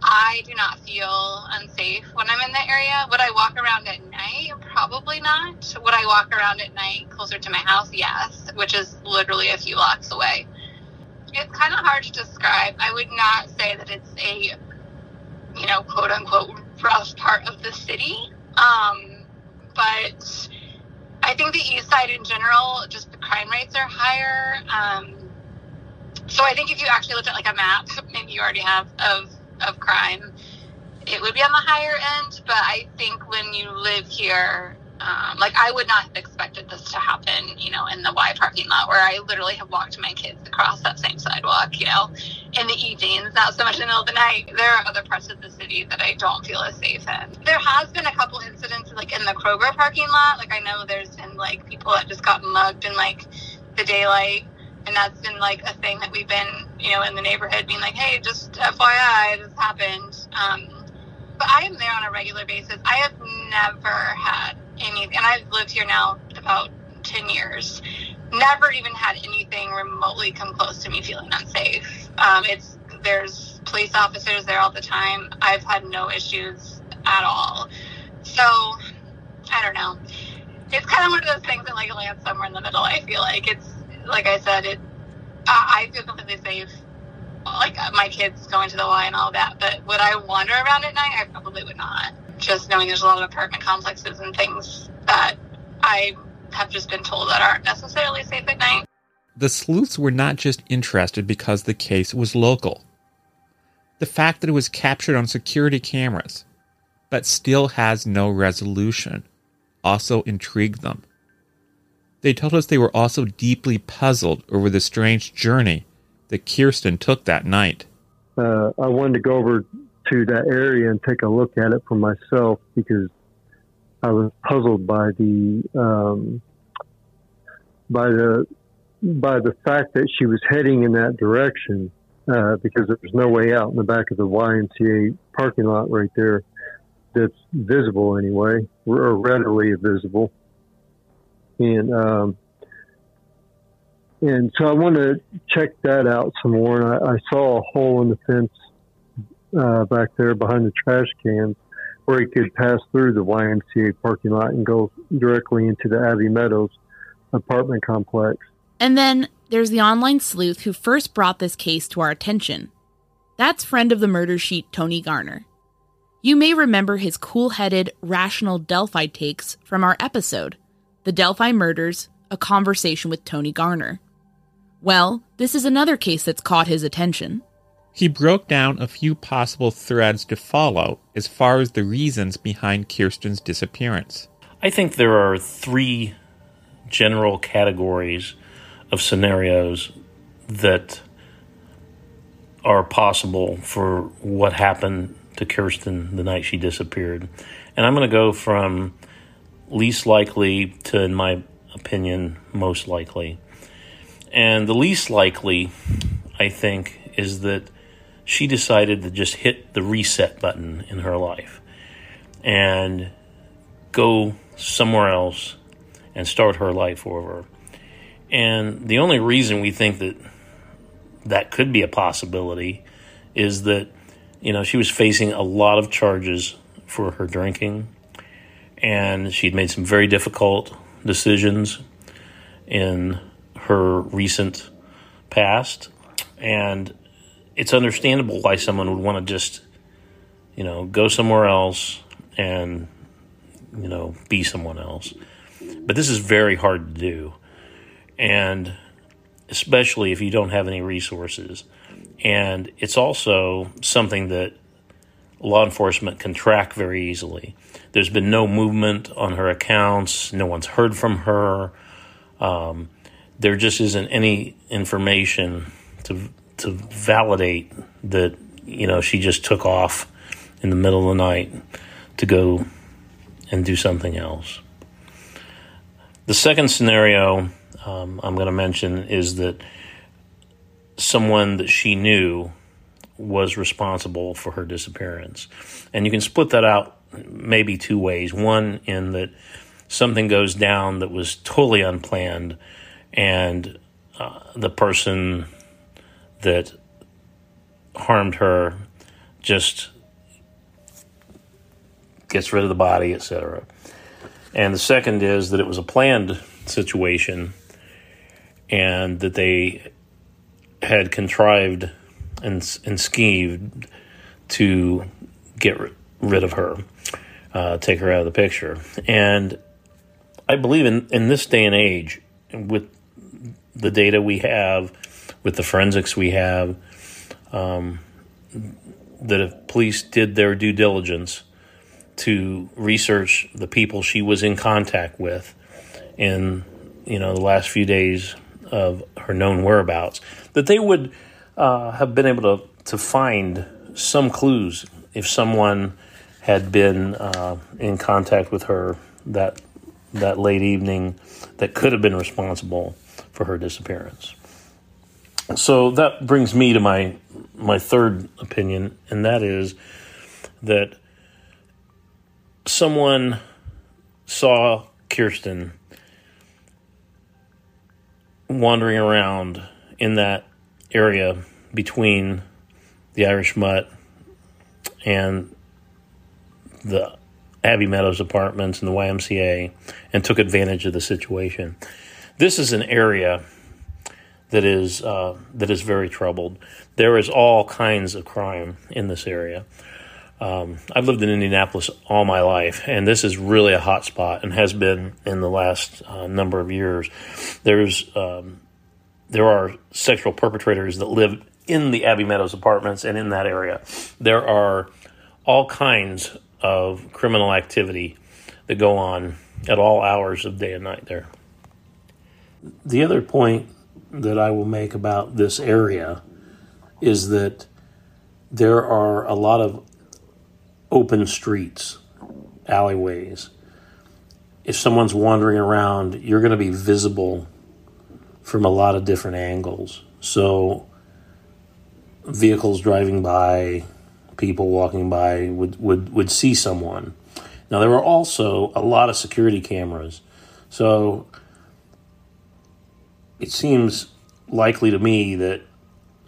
I do not feel unsafe when I'm in the area. Would I walk around at night? Probably not. Would I walk around at night closer to my house? Yes, which is literally a few blocks away it's kind of hard to describe. I would not say that it's a, you know, quote unquote rough part of the city. Um, but I think the east side in general, just the crime rates are higher. Um, so I think if you actually looked at like a map, maybe you already have of of crime, it would be on the higher end. But I think when you live here, um, like I would not have expected this to happen, you know, in the Y parking lot where I literally have walked my kids across that same sidewalk, you know, in the evenings, not so much in the middle of the night. There are other parts of the city that I don't feel as safe in. There has been a couple incidents like in the Kroger parking lot. Like I know there's been like people that just got mugged in like the daylight. And that's been like a thing that we've been, you know, in the neighborhood being like, hey, just FYI, this happened. Um, but I am there on a regular basis. I have never had any, and I've lived here now about 10 years, never even had anything remotely come close to me feeling unsafe. Um, it's, there's police officers there all the time. I've had no issues at all. So, I don't know. It's kind of one of those things that like lands somewhere in the middle. I feel like it's, like I said, it, I feel completely safe like uh, my kids going to the Y and all that. But would I wander around at night? I probably would not just knowing there's a lot of apartment complexes and things that I have just been told that aren't necessarily safe at night. The sleuths were not just interested because the case was local. The fact that it was captured on security cameras, but still has no resolution, also intrigued them. They told us they were also deeply puzzled over the strange journey that Kirsten took that night. Uh, I wanted to go over to that area and take a look at it for myself because I was puzzled by the um, by the by the fact that she was heading in that direction uh, because there's no way out in the back of the YMCA parking lot right there that's visible anyway or readily visible and um, and so I want to check that out some more and I, I saw a hole in the fence uh, back there behind the trash cans where he could pass through the YMCA parking lot and go directly into the Abbey Meadows apartment complex. And then there's the online sleuth who first brought this case to our attention. That's friend of the murder sheet, Tony Garner. You may remember his cool headed, rational Delphi takes from our episode, The Delphi Murders A Conversation with Tony Garner. Well, this is another case that's caught his attention. He broke down a few possible threads to follow as far as the reasons behind Kirsten's disappearance. I think there are three general categories of scenarios that are possible for what happened to Kirsten the night she disappeared. And I'm going to go from least likely to, in my opinion, most likely. And the least likely, I think, is that she decided to just hit the reset button in her life and go somewhere else and start her life over. And the only reason we think that that could be a possibility is that, you know, she was facing a lot of charges for her drinking and she'd made some very difficult decisions in her recent past. And it's understandable why someone would want to just, you know, go somewhere else and, you know, be someone else. But this is very hard to do. And especially if you don't have any resources. And it's also something that law enforcement can track very easily. There's been no movement on her accounts. No one's heard from her. Um, there just isn't any information to to validate that you know she just took off in the middle of the night to go and do something else. The second scenario um, I'm going to mention is that someone that she knew was responsible for her disappearance. And you can split that out maybe two ways. One, in that something goes down that was totally unplanned, and uh, the person that harmed her just gets rid of the body, etc. And the second is that it was a planned situation and that they had contrived and, and schemed to get rid of her, uh, take her out of the picture. And I believe in, in this day and age, with the data we have, with the forensics we have, um, that if police did their due diligence to research the people she was in contact with in you know the last few days of her known whereabouts, that they would uh, have been able to to find some clues if someone had been uh, in contact with her that that late evening that could have been responsible for her disappearance. So that brings me to my my third opinion, and that is that someone saw Kirsten wandering around in that area between the Irish Mutt and the Abbey Meadows apartments and the YMCA and took advantage of the situation. This is an area that is uh, that is very troubled. There is all kinds of crime in this area. Um, I've lived in Indianapolis all my life, and this is really a hot spot and has been in the last uh, number of years. There's um, there are sexual perpetrators that live in the Abbey Meadows apartments and in that area. There are all kinds of criminal activity that go on at all hours of day and night there. The other point that I will make about this area is that there are a lot of open streets, alleyways. If someone's wandering around, you're going to be visible from a lot of different angles. So, vehicles driving by, people walking by would, would, would see someone. Now, there are also a lot of security cameras. So, it seems likely to me that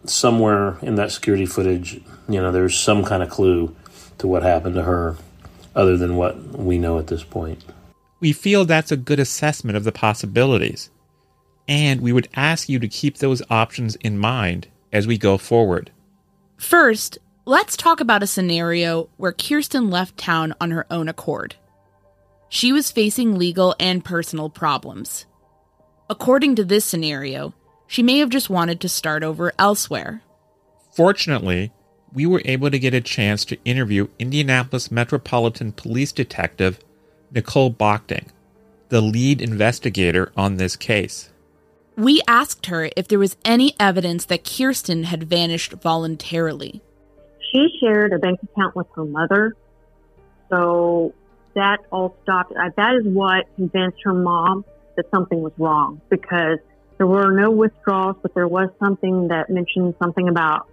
somewhere in that security footage, you know, there's some kind of clue to what happened to her other than what we know at this point. We feel that's a good assessment of the possibilities. And we would ask you to keep those options in mind as we go forward. First, let's talk about a scenario where Kirsten left town on her own accord. She was facing legal and personal problems. According to this scenario, she may have just wanted to start over elsewhere. Fortunately, we were able to get a chance to interview Indianapolis Metropolitan Police Detective Nicole Bochting, the lead investigator on this case. We asked her if there was any evidence that Kirsten had vanished voluntarily. She shared a bank account with her mother, so that all stopped. That is what convinced her mom that something was wrong because there were no withdrawals, but there was something that mentioned something about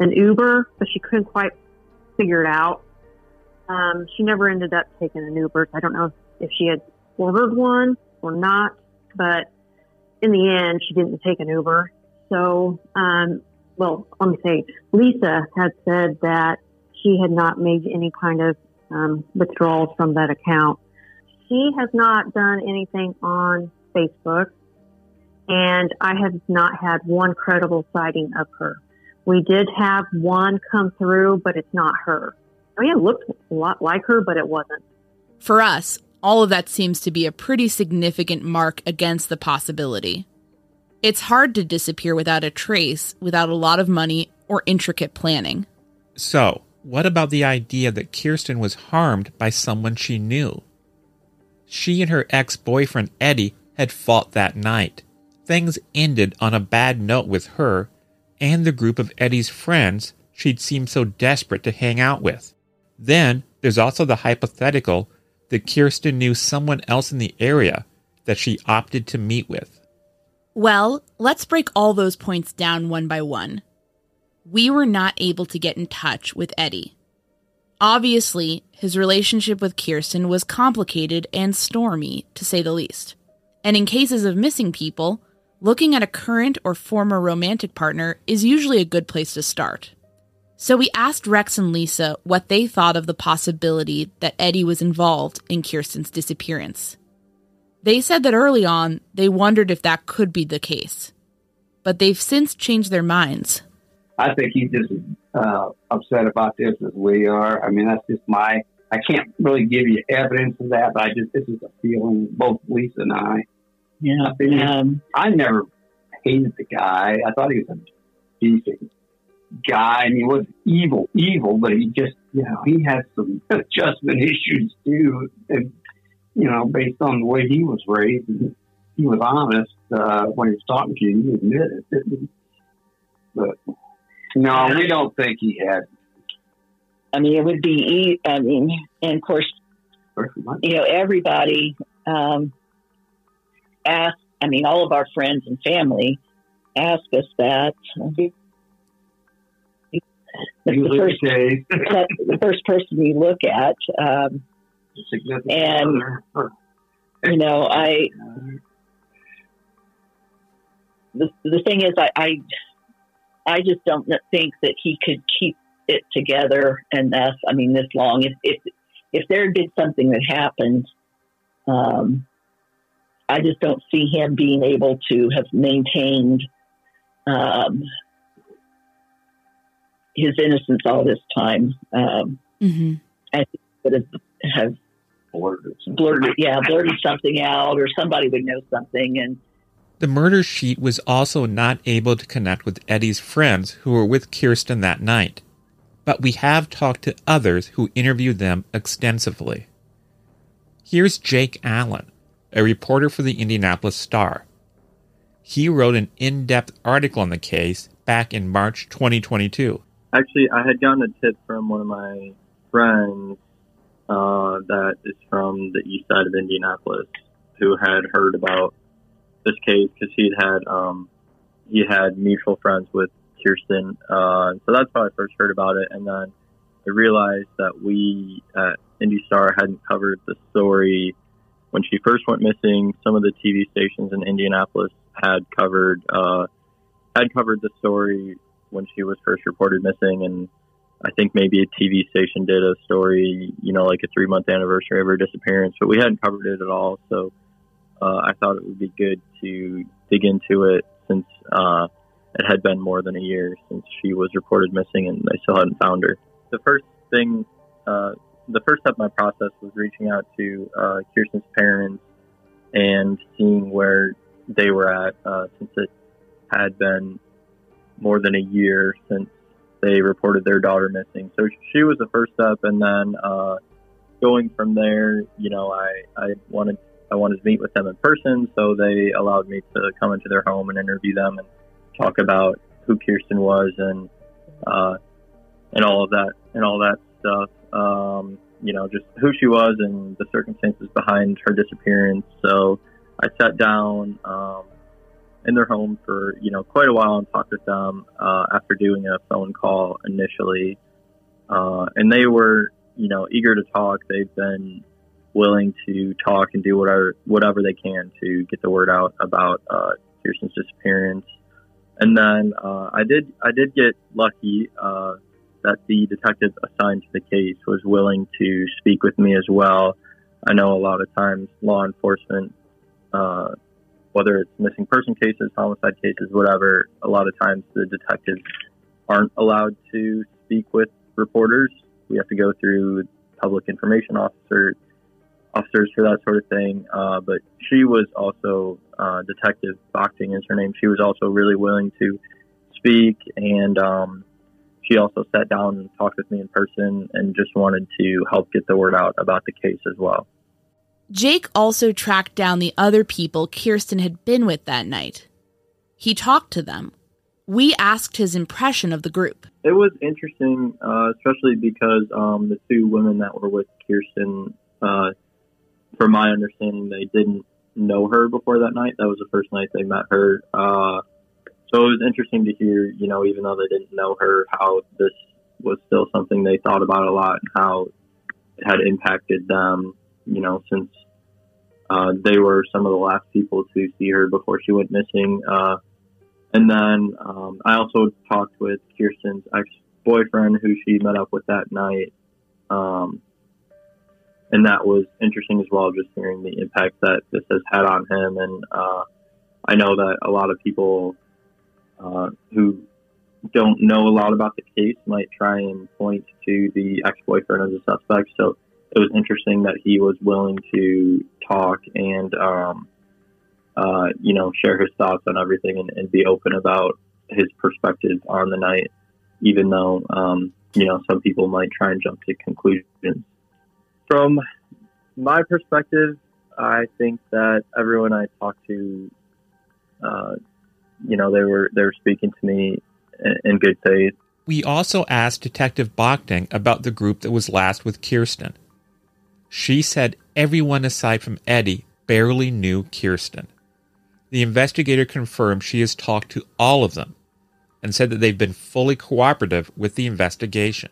an Uber, but she couldn't quite figure it out. Um, she never ended up taking an Uber. I don't know if she had ordered one or not, but in the end, she didn't take an Uber. So, um, well, let me say, Lisa had said that she had not made any kind of um, withdrawals from that account. She has not done anything on Facebook, and I have not had one credible sighting of her. We did have one come through, but it's not her. I mean, it looked a lot like her, but it wasn't. For us, all of that seems to be a pretty significant mark against the possibility. It's hard to disappear without a trace, without a lot of money or intricate planning. So, What about the idea that Kirsten was harmed by someone she knew? She and her ex boyfriend Eddie had fought that night. Things ended on a bad note with her and the group of Eddie's friends she'd seemed so desperate to hang out with. Then there's also the hypothetical that Kirsten knew someone else in the area that she opted to meet with. Well, let's break all those points down one by one. We were not able to get in touch with Eddie. Obviously, his relationship with Kirsten was complicated and stormy, to say the least. And in cases of missing people, looking at a current or former romantic partner is usually a good place to start. So we asked Rex and Lisa what they thought of the possibility that Eddie was involved in Kirsten's disappearance. They said that early on they wondered if that could be the case, but they've since changed their minds. I think he's just uh, upset about this as we are. I mean, that's just my. I can't really give you evidence of that, but I just this is a feeling both Lisa and I. Yeah, I, mean, um, I never hated the guy. I thought he was a decent guy, and he was evil, evil, but he just, you know, he had some adjustment issues too, and you know, based on the way he was raised, he was honest uh, when he was talking to you. He admitted it, but no, we don't think he had. I mean, it would be. I mean, and of course, you know, everybody um, asked. I mean, all of our friends and family ask us that. That's the first, the first person we look at, um, and you know, I. The, the thing is, I, I I just don't think that he could keep it together and that's I mean this long. If if if there did something that happened, um, I just don't see him being able to have maintained um, his innocence all this time. Um, mm-hmm. I think would have have blurted, blurted, yeah, blurted something out, or somebody would know something, and The murder sheet was also not able to connect with Eddie's friends who were with Kirsten that night, but we have talked to others who interviewed them extensively. Here's Jake Allen, a reporter for the Indianapolis Star. He wrote an in depth article on the case back in March 2022. Actually, I had gotten a tip from one of my friends uh, that is from the east side of Indianapolis who had heard about this case because he had um, he had mutual friends with Kirsten. Uh, so that's how I first heard about it, and then I realized that we at Indy Star hadn't covered the story when she first went missing. Some of the TV stations in Indianapolis had covered uh, had covered the story when she was first reported missing, and I think maybe a TV station did a story, you know, like a three month anniversary of her disappearance, but we hadn't covered it at all. So uh, I thought it would be good to dig into it since uh, it had been more than a year since she was reported missing and they still hadn't found her. The first thing, uh, the first step of my process was reaching out to uh, Kirsten's parents and seeing where they were at uh, since it had been more than a year since they reported their daughter missing. So she was the first step, and then uh, going from there, you know, I, I wanted I wanted to meet with them in person, so they allowed me to come into their home and interview them and talk about who Kirsten was and uh, and all of that and all that stuff. Um, you know, just who she was and the circumstances behind her disappearance. So I sat down um, in their home for you know quite a while and talked with them uh, after doing a phone call initially, uh, and they were you know eager to talk. They've been willing to talk and do whatever whatever they can to get the word out about uh, Kirsten's disappearance. And then uh, I did I did get lucky uh, that the detective assigned to the case was willing to speak with me as well. I know a lot of times law enforcement, uh, whether it's missing person cases, homicide cases, whatever, a lot of times the detectives aren't allowed to speak with reporters. We have to go through public information officer officers for that sort of thing. Uh, but she was also uh, Detective Bochting is her name. She was also really willing to speak, and um, she also sat down and talked with me in person and just wanted to help get the word out about the case as well. Jake also tracked down the other people Kirsten had been with that night. He talked to them. We asked his impression of the group. It was interesting, uh, especially because um, the two women that were with Kirsten, uh, from my understanding, they didn't know her before that night. That was the first night they met her. Uh, so it was interesting to hear, you know, even though they didn't know her, how this was still something they thought about a lot and how it had impacted them, you know, since uh, they were some of the last people to see her before she went missing. Uh, and then um, I also talked with Kirsten's ex boyfriend, who she met up with that night. Um, and that was interesting as well, just hearing the impact that this has had on him. And uh, I know that a lot of people uh, who don't know a lot about the case might try and point to the ex-boyfriend as a suspect. So it was interesting that he was willing to talk and, um, uh, you know, share his thoughts on everything and, and, be open about his perspective on the night, even though, um, you know, some people might try and jump to conclusions. From my perspective, I think that everyone I talked to uh, you know, they were they were speaking to me in good faith. We also asked Detective Bochting about the group that was last with Kirsten. She said everyone aside from Eddie barely knew Kirsten. The investigator confirmed she has talked to all of them and said that they've been fully cooperative with the investigation.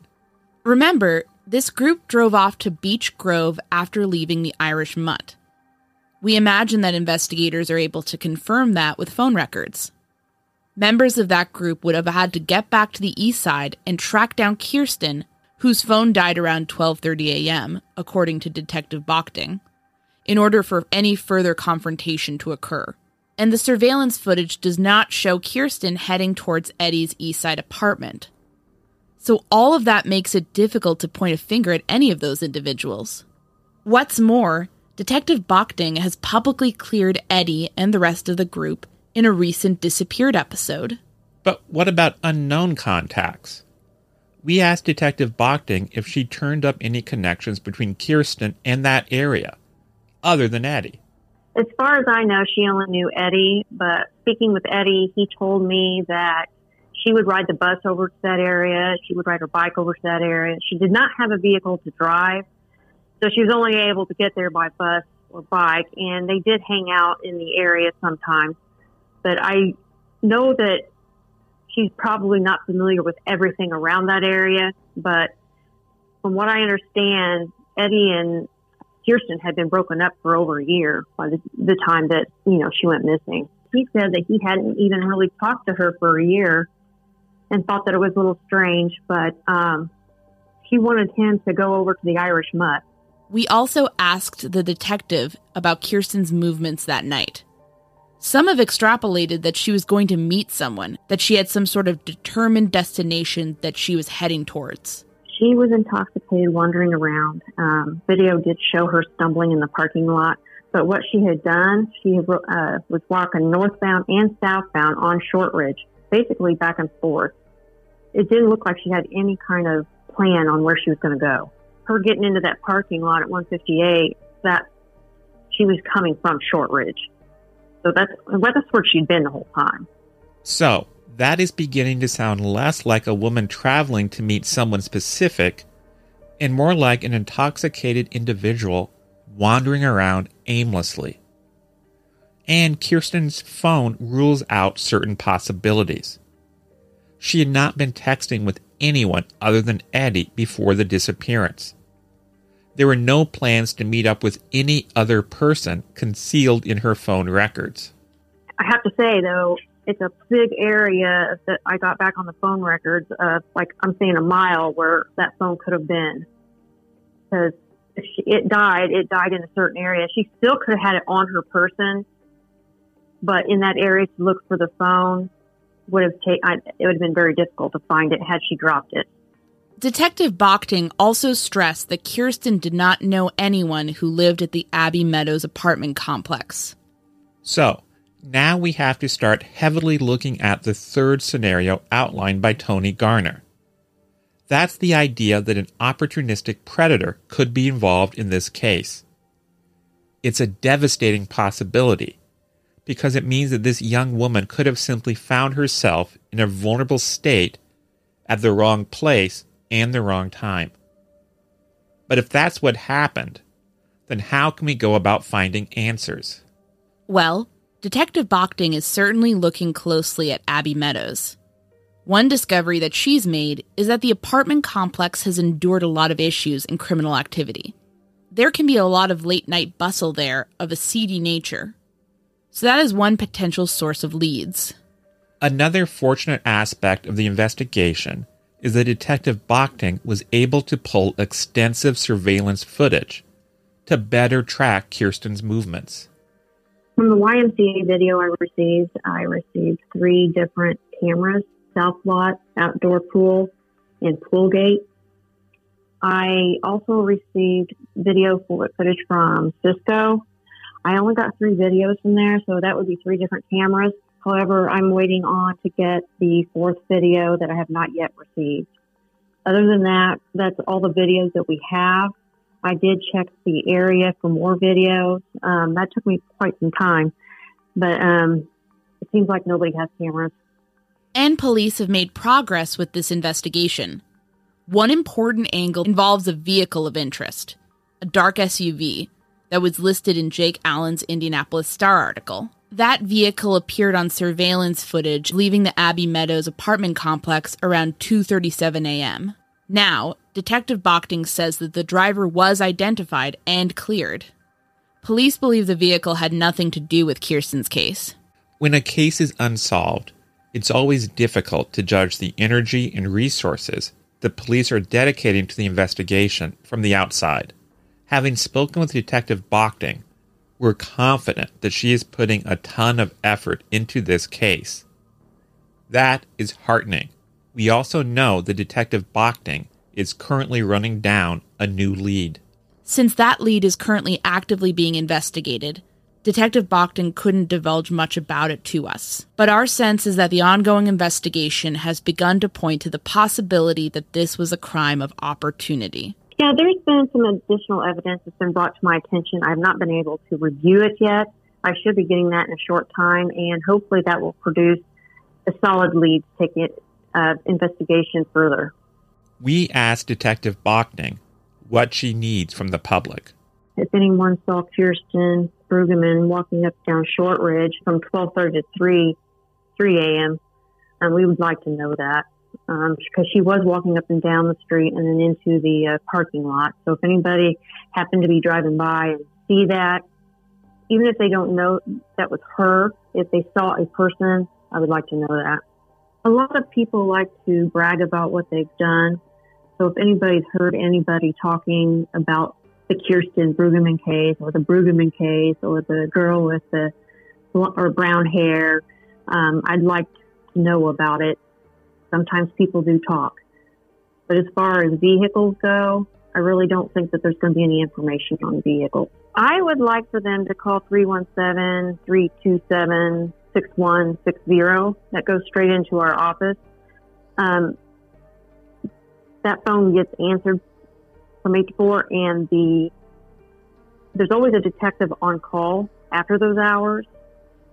Remember, this group drove off to Beech Grove after leaving the Irish Mutt. We imagine that investigators are able to confirm that with phone records. Members of that group would have had to get back to the east side and track down Kirsten, whose phone died around 12:30 a.m., according to Detective Bochting, in order for any further confrontation to occur. And the surveillance footage does not show Kirsten heading towards Eddie's east side apartment. So all of that makes it difficult to point a finger at any of those individuals. What's more, Detective Bochting has publicly cleared Eddie and the rest of the group in a recent disappeared episode. But what about unknown contacts? We asked Detective Bochting if she turned up any connections between Kirsten and that area, other than Eddie. As far as I know, she only knew Eddie, but speaking with Eddie, he told me that she would ride the bus over to that area. She would ride her bike over to that area. She did not have a vehicle to drive, so she was only able to get there by bus or bike, and they did hang out in the area sometimes. But I know that she's probably not familiar with everything around that area. But from what I understand, Eddie and Kirsten had been broken up for over a year by the, the time that, you know, she went missing. He said that he hadn't even really talked to her for a year and thought that it was a little strange, but um, he wanted him to go over to the Irish Mutt we also asked the detective about Kirsten's movements that night. Some have extrapolated that she was going to meet someone, that she had some sort of determined destination that she was heading towards. She was intoxicated, wandering around. Um, video did show her stumbling in the parking lot. But what she had done, she uh, was walking northbound and southbound on Shortridge, basically back and forth. It didn't look like she had any kind of plan on where she was going to go her getting into that parking lot at 158, that she was coming from Shortridge. So that's well, that's where she'd been the whole time. So that is beginning to sound less like a woman traveling to meet someone specific and more like an intoxicated individual wandering around aimlessly. And Kirsten's phone rules out certain possibilities. She had not been texting with anyone other than Eddie before the disappearance. There were no plans to meet up with any other person concealed in her phone records. I have to say, though, it's a big area that I got back on the phone records of, like, I'm saying a mile where that phone could have been. Because it died, it died in a certain area. She still could have had it on her person, but in that area to look for the phone, would have taken, it would have been very difficult to find it had she dropped it. Detective Bochting also stressed that Kirsten did not know anyone who lived at the Abbey Meadows apartment complex. So, now we have to start heavily looking at the third scenario outlined by Tony Garner. That's the idea that an opportunistic predator could be involved in this case. It's a devastating possibility because it means that this young woman could have simply found herself in a vulnerable state at the wrong place and the wrong time. But if that's what happened, then how can we go about finding answers? Well, Detective Bochting is certainly looking closely at Abbey Meadows. One discovery that she's made is that the apartment complex has endured a lot of issues and criminal activity. There can be a lot of late night bustle there of a seedy nature. So that is one potential source of leads. Another fortunate aspect of the investigation is that Detective Bochting was able to pull extensive surveillance footage to better track Kirsten's movements. From the YMCA video I received, I received three different cameras South Lot, Outdoor Pool, and Pool Gate. I also received video footage from Cisco. I only got three videos from there, so that would be three different cameras. However, I'm waiting on to get the fourth video that I have not yet received. Other than that, that's all the videos that we have. I did check the area for more videos. Um, that took me quite some time, but um, it seems like nobody has cameras and police have made progress with this investigation. One important angle involves a vehicle of interest, a dark SUV, that was listed in Jake Allen's Indianapolis Star article. That vehicle appeared on surveillance footage leaving the Abbey Meadows apartment complex around 2:37 a.m. Now, Detective Bochting says that the driver was identified and cleared. Police believe the vehicle had nothing to do with Kirsten's case. When a case is unsolved, it's always difficult to judge the energy and resources the police are dedicating to the investigation from the outside. Having spoken with Detective Bochting, we're confident that she is putting a ton of effort into this case. That is heartening. We also know that Detective Bochting is currently running down a new lead. Since that lead is currently actively being investigated, Detective Bochting couldn't divulge much about it to us, but our sense is that the ongoing investigation has begun to point to the possibility that this was a crime of opportunity. Yeah, there's been some additional evidence that's been brought to my attention. I've not been able to review it yet. I should be getting that in a short time, and hopefully that will produce a solid lead to take it, uh, investigation further. We asked Detective Bochting what she needs from the public. If anyone saw Kirsten Brueggeman walking up down Shortridge from 12:30 to 3 3 a.m. And we would like to know that because um, she was walking up and down the street and then into the uh, parking lot. So if anybody happened to be driving by and see that, even if they don't know that was her, if they saw a person, I would like to know that. A lot of people like to brag about what they've done. So if anybody's heard anybody talking about the Kirsten Brueggeman case or the Brueggeman case or the girl with the or brown hair. Um, I'd like to know about it. Sometimes people do talk. But as far as vehicles go, I really don't think that there's going to be any information on vehicles. I would like for them to call 317 327 6160. That goes straight into our office. Um, that phone gets answered from eight to four, and the there's always a detective on call after those hours,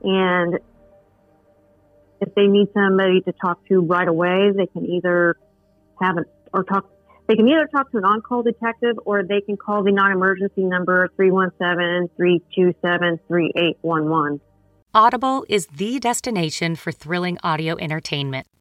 and if they need somebody to talk to right away, they can either have an or talk. They can either talk to an on-call detective or they can call the non-emergency number 317-327-3811. Audible is the destination for thrilling audio entertainment.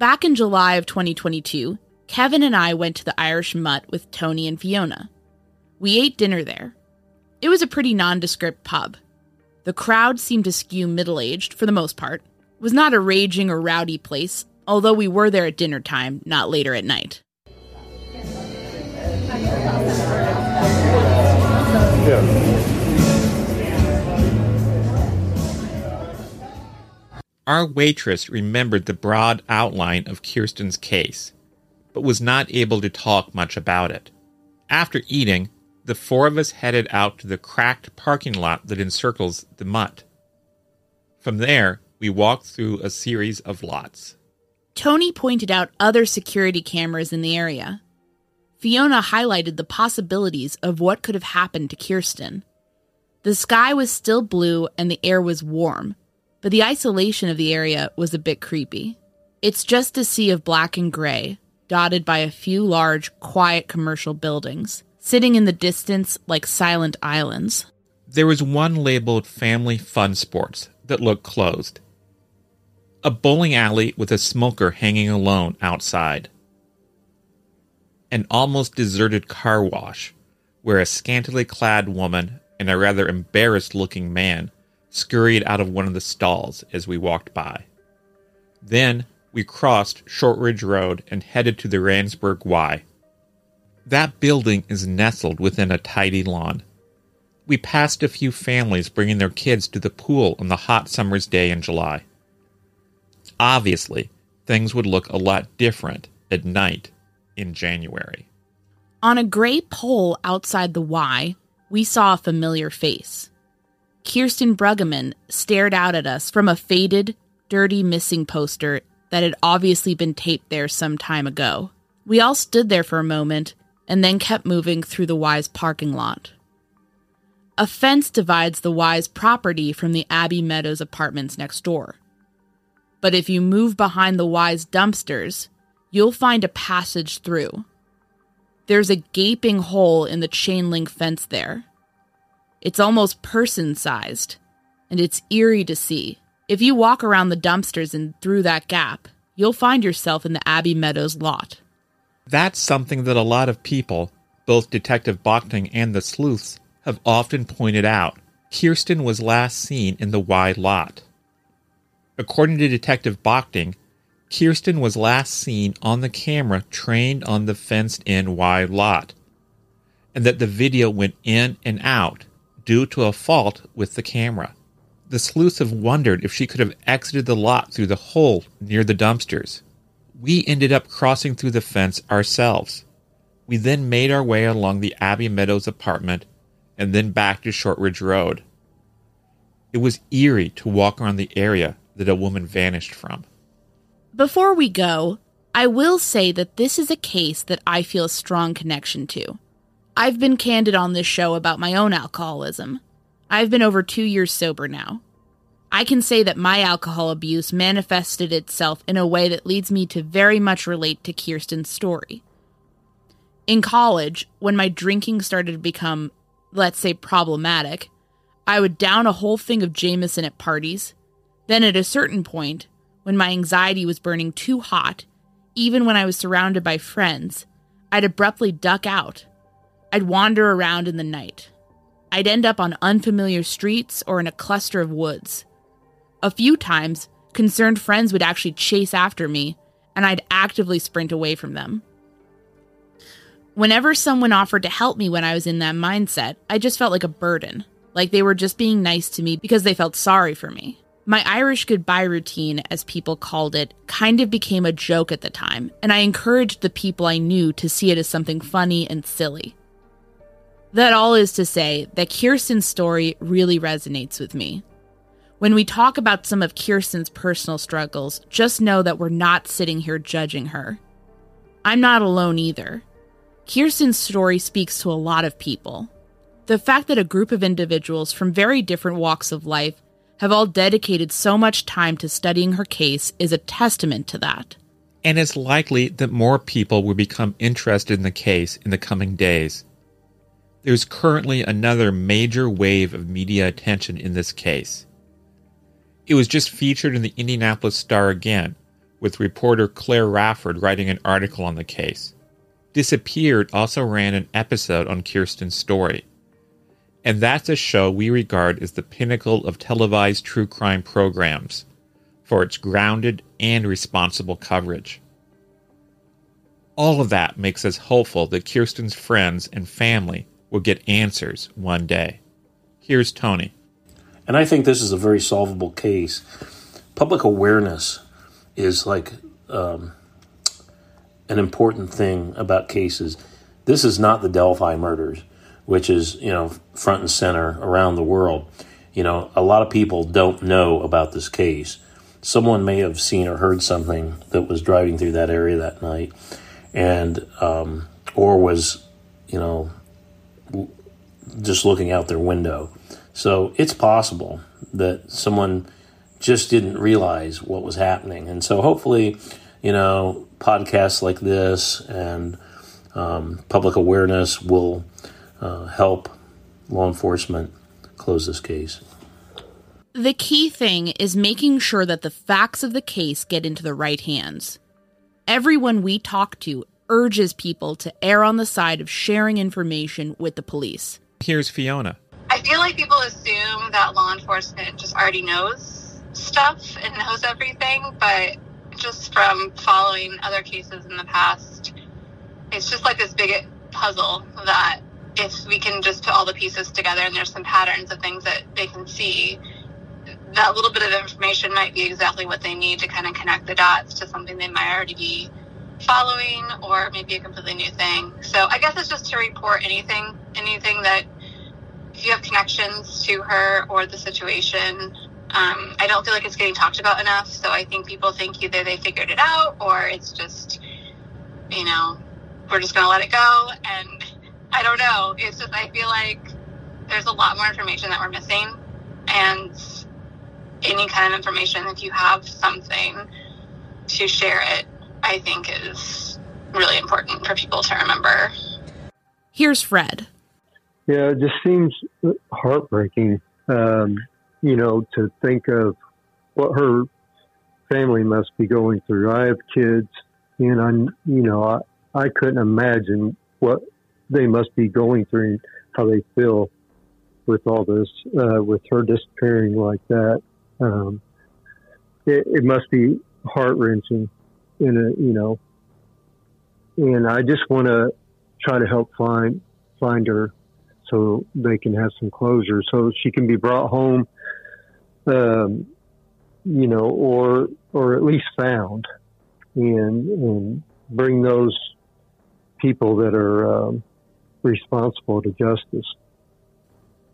Back in July of 2022, Kevin and I went to the Irish Mutt with Tony and Fiona. We ate dinner there. It was a pretty nondescript pub. The crowd seemed to skew middle aged for the most part. It was not a raging or rowdy place, although we were there at dinner time, not later at night. Our waitress remembered the broad outline of Kirsten's case, but was not able to talk much about it. After eating, the four of us headed out to the cracked parking lot that encircles the mutt. From there, we walked through a series of lots. Tony pointed out other security cameras in the area. Fiona highlighted the possibilities of what could have happened to Kirsten. The sky was still blue and the air was warm, but the isolation of the area was a bit creepy. It's just a sea of black and gray, dotted by a few large, quiet commercial buildings, sitting in the distance like silent islands. There was one labeled Family Fun Sports that looked closed. A bowling alley with a smoker hanging alone outside. An almost deserted car wash where a scantily clad woman and a rather embarrassed looking man scurried out of one of the stalls as we walked by. Then we crossed Shortridge Road and headed to the Ransburg Y. That building is nestled within a tidy lawn. We passed a few families bringing their kids to the pool on the hot summer's day in July. Obviously, things would look a lot different at night in January. On a gray pole outside the Y, we saw a familiar face. Kirsten Brueggeman stared out at us from a faded, dirty missing poster that had obviously been taped there some time ago. We all stood there for a moment and then kept moving through the Y's parking lot. A fence divides the Y's property from the Abbey Meadows apartments next door. But if you move behind the Y's dumpsters, you'll find a passage through. There's a gaping hole in the chain link fence there. It's almost person sized, and it's eerie to see. If you walk around the dumpsters and through that gap, you'll find yourself in the Abbey Meadows lot. That's something that a lot of people, both Detective Bochting and the sleuths, have often pointed out. Kirsten was last seen in the Y lot. According to Detective Bochting, Kirsten was last seen on the camera trained on the fenced in Y lot, and that the video went in and out due to a fault with the camera. The sleuths have wondered if she could have exited the lot through the hole near the dumpsters. We ended up crossing through the fence ourselves. We then made our way along the Abbey Meadows apartment and then back to Shortridge Road. It was eerie to walk around the area that a woman vanished from. Before we go, I will say that this is a case that I feel a strong connection to. I've been candid on this show about my own alcoholism. I've been over two years sober now. I can say that my alcohol abuse manifested itself in a way that leads me to very much relate to Kirsten's story. In college, when my drinking started to become, let's say, problematic, I would down a whole thing of Jameson at parties. Then, at a certain point, when my anxiety was burning too hot, even when I was surrounded by friends, I'd abruptly duck out I'd wander around in the night. I'd end up on unfamiliar streets or in a cluster of woods. A few times, concerned friends would actually chase after me, and I'd actively sprint away from them. Whenever someone offered to help me when I was in that mindset, I just felt like a burden, like they were just being nice to me because they felt sorry for me. My Irish goodbye routine, as people called it, kind of became a joke at the time, and I encouraged the people I knew to see it as something funny and silly. That all is to say that Kirsten's story really resonates with me. When we talk about some of Kirsten's personal struggles, just know that we're not sitting here judging her. I'm not alone either. Kirsten's story speaks to a lot of people. The fact that a group of individuals from very different walks of life have all dedicated so much time to studying her case is a testament to that. And it's likely that more people will become interested in the case in the coming days. There's currently another major wave of media attention in this case. It was just featured in the Indianapolis Star again, with reporter Claire Rafford writing an article on the case. Disappeared also ran an episode on Kirsten's story. And that's a show we regard as the pinnacle of televised true crime programs for its grounded and responsible coverage. All of that makes us hopeful that Kirsten's friends and family will get answers one day. Here's Tony. And I think this is a very solvable case. Public awareness is like um, an important thing about cases. This is not the Delphi murders, which is, you know, front and center around the world. You know, a lot of people don't know about this case. Someone may have seen or heard something that was driving through that area that night, and um, or was, you know, just looking out their window. So it's possible that someone just didn't realize what was happening. And so hopefully, you know, podcasts like this and um, public awareness will uh, help law enforcement close this case. The key thing is making sure that the facts of the case get into the right hands. Everyone we talk to urges people to err on the side of sharing information with the police. Here's Fiona. I feel like people assume that law enforcement just already knows stuff and knows everything, but just from following other cases in the past, it's just like this big puzzle that if we can just put all the pieces together and there's some patterns of things that they can see, that little bit of information might be exactly what they need to kind of connect the dots to something they might already be following or maybe a completely new thing. So I guess it's just to report anything, anything that if you have connections to her or the situation. Um, I don't feel like it's getting talked about enough. So I think people think either they figured it out or it's just, you know, we're just going to let it go. And I don't know. It's just, I feel like there's a lot more information that we're missing. And any kind of information, if you have something to share it, I think is really important for people to remember. Here's Fred. Yeah, it just seems heartbreaking, um, you know, to think of what her family must be going through. I have kids, and I, you know, I, I couldn't imagine what they must be going through, how they feel with all this, uh, with her disappearing like that. Um, it, it must be heart wrenching in a, you know, and I just want to try to help find, find her so they can have some closure so she can be brought home, um, you know, or, or at least found and, and bring those people that are, um, responsible to justice.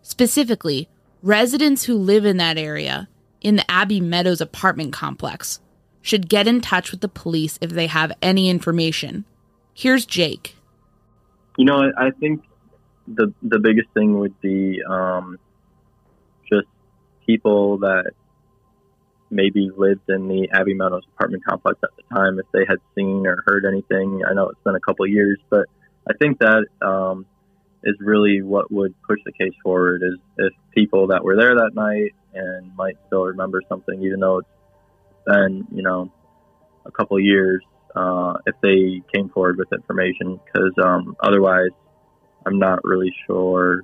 Specifically, residents who live in that area, in the Abbey Meadows apartment complex, should get in touch with the police if they have any information. Here's Jake. You know, I think the the biggest thing would be um, just people that maybe lived in the Abbey Meadows apartment complex at the time, if they had seen or heard anything. I know it's been a couple years, but I think that um, is really what would push the case forward. Is if people that were there that night and might still remember something, even though it's been you know a couple of years, uh, if they came forward with information, because um, otherwise, I'm not really sure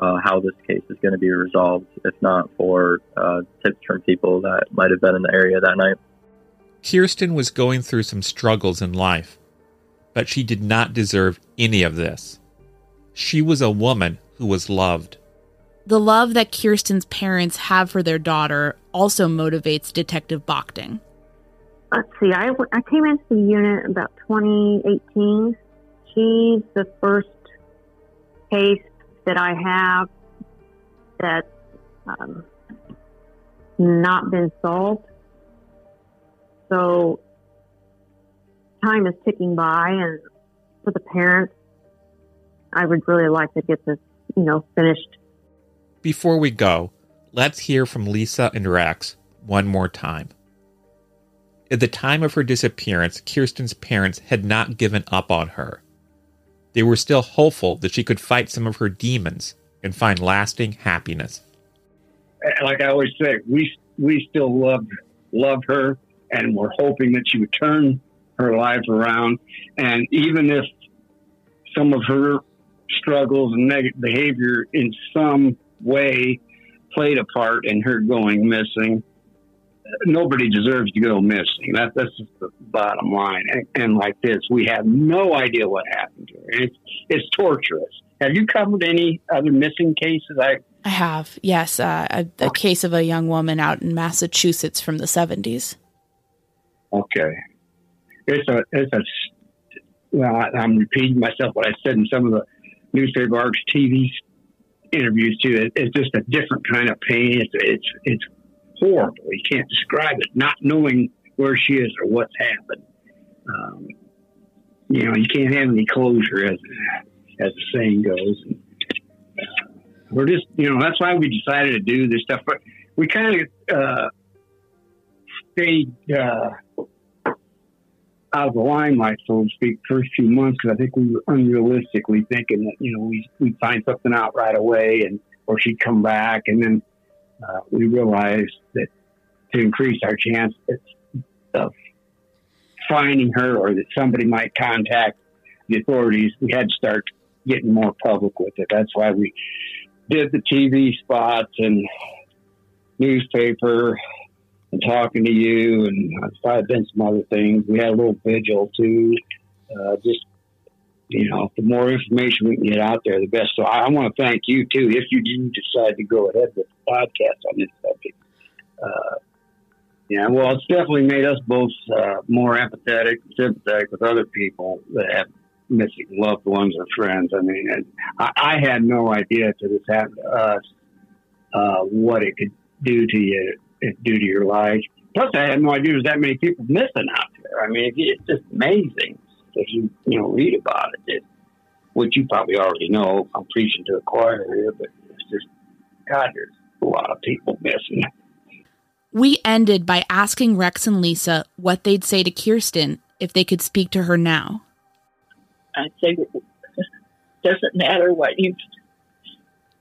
uh, how this case is going to be resolved, if not for uh, tips from people that might have been in the area that night. Kirsten was going through some struggles in life, but she did not deserve any of this. She was a woman who was loved. The love that Kirsten's parents have for their daughter also motivates Detective Bochting. Let's see, I, I came into the unit about 2018. She's the first case that I have that's um, not been solved. So time is ticking by, and for the parents, I would really like to get this, you know, finished. Before we go, let's hear from Lisa and Rex one more time. At the time of her disappearance, Kirsten's parents had not given up on her. They were still hopeful that she could fight some of her demons and find lasting happiness. Like I always say, we we still love love her, and we're hoping that she would turn her life around. And even if some of her struggles and negative behavior in some way played a part in her going missing, nobody deserves to go missing. That, that's just the bottom line. And, and, like this, we have no idea what happened to her. It's, it's torturous. Have you covered any other missing cases? I I have, yes, uh, a, a case of a young woman out in Massachusetts from the seventies. Okay, it's a it's a well, I, I'm repeating myself what I said in some of the newspaper arcs, TV interviews too. It, it's just a different kind of pain. It's it's it's horrible. You can't describe it. Not knowing where she is or what's happened. Um, you know, you can't have any closure, as as the saying goes. And, uh, we're just, you know, that's why we decided to do this stuff. But we kind of uh, stayed uh, out of the limelight, so to speak, first few months because I think we were unrealistically thinking that you know we we'd find something out right away, and or she'd come back, and then uh, we realized that to increase our chance of finding her or that somebody might contact the authorities, we had to start getting more public with it. That's why we did the TV spots and newspaper and talking to you, and I've probably done some other things. We had a little vigil too. Uh, just you know, the more information we can get out there, the best. So I, I want to thank you too if you do decide to go ahead with the podcast on this subject. Uh, yeah, well, it's definitely made us both uh, more empathetic, sympathetic with other people that have missing loved ones or friends. I mean, I, I had no idea to this happened to us uh, what it could do to you, do to your life. Plus, I had no idea there's that many people missing out there. I mean, it's just amazing if you you know read about it, it which you probably already know. I'm preaching to the choir here, but it's just God, there's a lot of people missing. We ended by asking Rex and Lisa what they'd say to Kirsten if they could speak to her now. I'd say it doesn't matter what you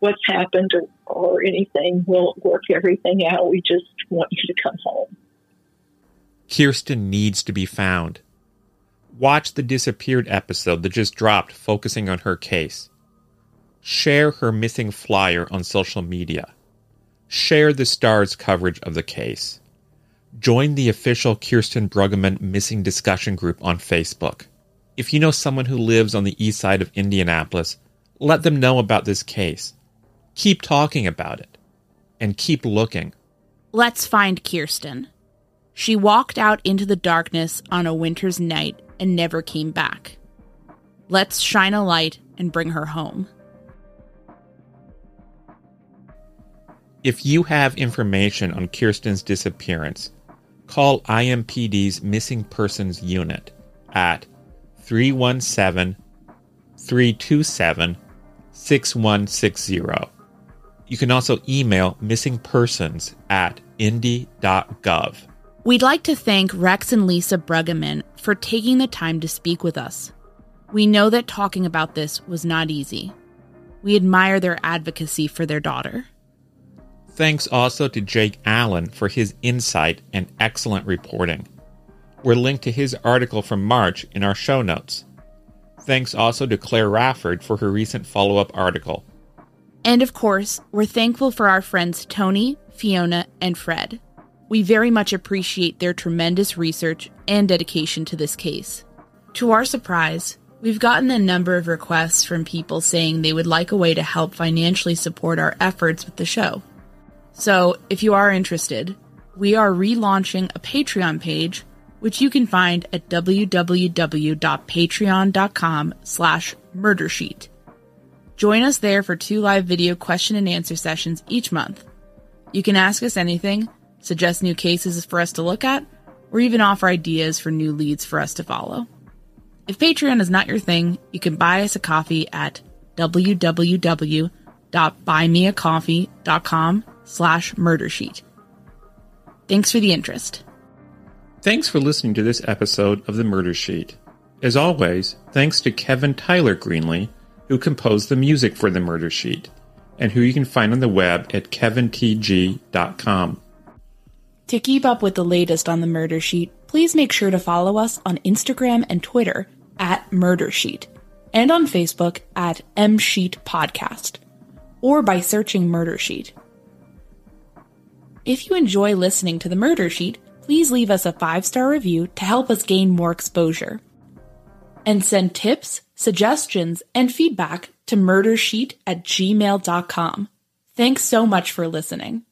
what's happened or, or anything. We'll work everything out. We just want you to come home. Kirsten needs to be found. Watch the disappeared episode that just dropped focusing on her case. Share her missing flyer on social media. Share the Star's coverage of the case. Join the official Kirsten Brueggeman missing discussion group on Facebook. If you know someone who lives on the east side of Indianapolis, let them know about this case. Keep talking about it. And keep looking. Let's find Kirsten. She walked out into the darkness on a winter's night and never came back. Let's shine a light and bring her home. If you have information on Kirsten's disappearance, call IMPD's Missing Persons Unit at 317 327 6160. You can also email missingpersons at indy.gov. We'd like to thank Rex and Lisa Brueggeman for taking the time to speak with us. We know that talking about this was not easy. We admire their advocacy for their daughter. Thanks also to Jake Allen for his insight and excellent reporting. We're linked to his article from March in our show notes. Thanks also to Claire Rafford for her recent follow up article. And of course, we're thankful for our friends Tony, Fiona, and Fred. We very much appreciate their tremendous research and dedication to this case. To our surprise, we've gotten a number of requests from people saying they would like a way to help financially support our efforts with the show. So, if you are interested, we are relaunching a Patreon page, which you can find at www.patreon.com slash murdersheet. Join us there for two live video question and answer sessions each month. You can ask us anything, suggest new cases for us to look at, or even offer ideas for new leads for us to follow. If Patreon is not your thing, you can buy us a coffee at www.buymeacoffee.com slash murdersheet. Thanks for the interest. Thanks for listening to this episode of The Murder Sheet. As always, thanks to Kevin Tyler Greenlee, who composed the music for The Murder Sheet, and who you can find on the web at kevintg.com. To keep up with the latest on The Murder Sheet, please make sure to follow us on Instagram and Twitter at Murder Sheet, and on Facebook at M Sheet Podcast, or by searching Murder Sheet. If you enjoy listening to The Murder Sheet, please leave us a five star review to help us gain more exposure. And send tips, suggestions, and feedback to murdersheet at gmail.com. Thanks so much for listening.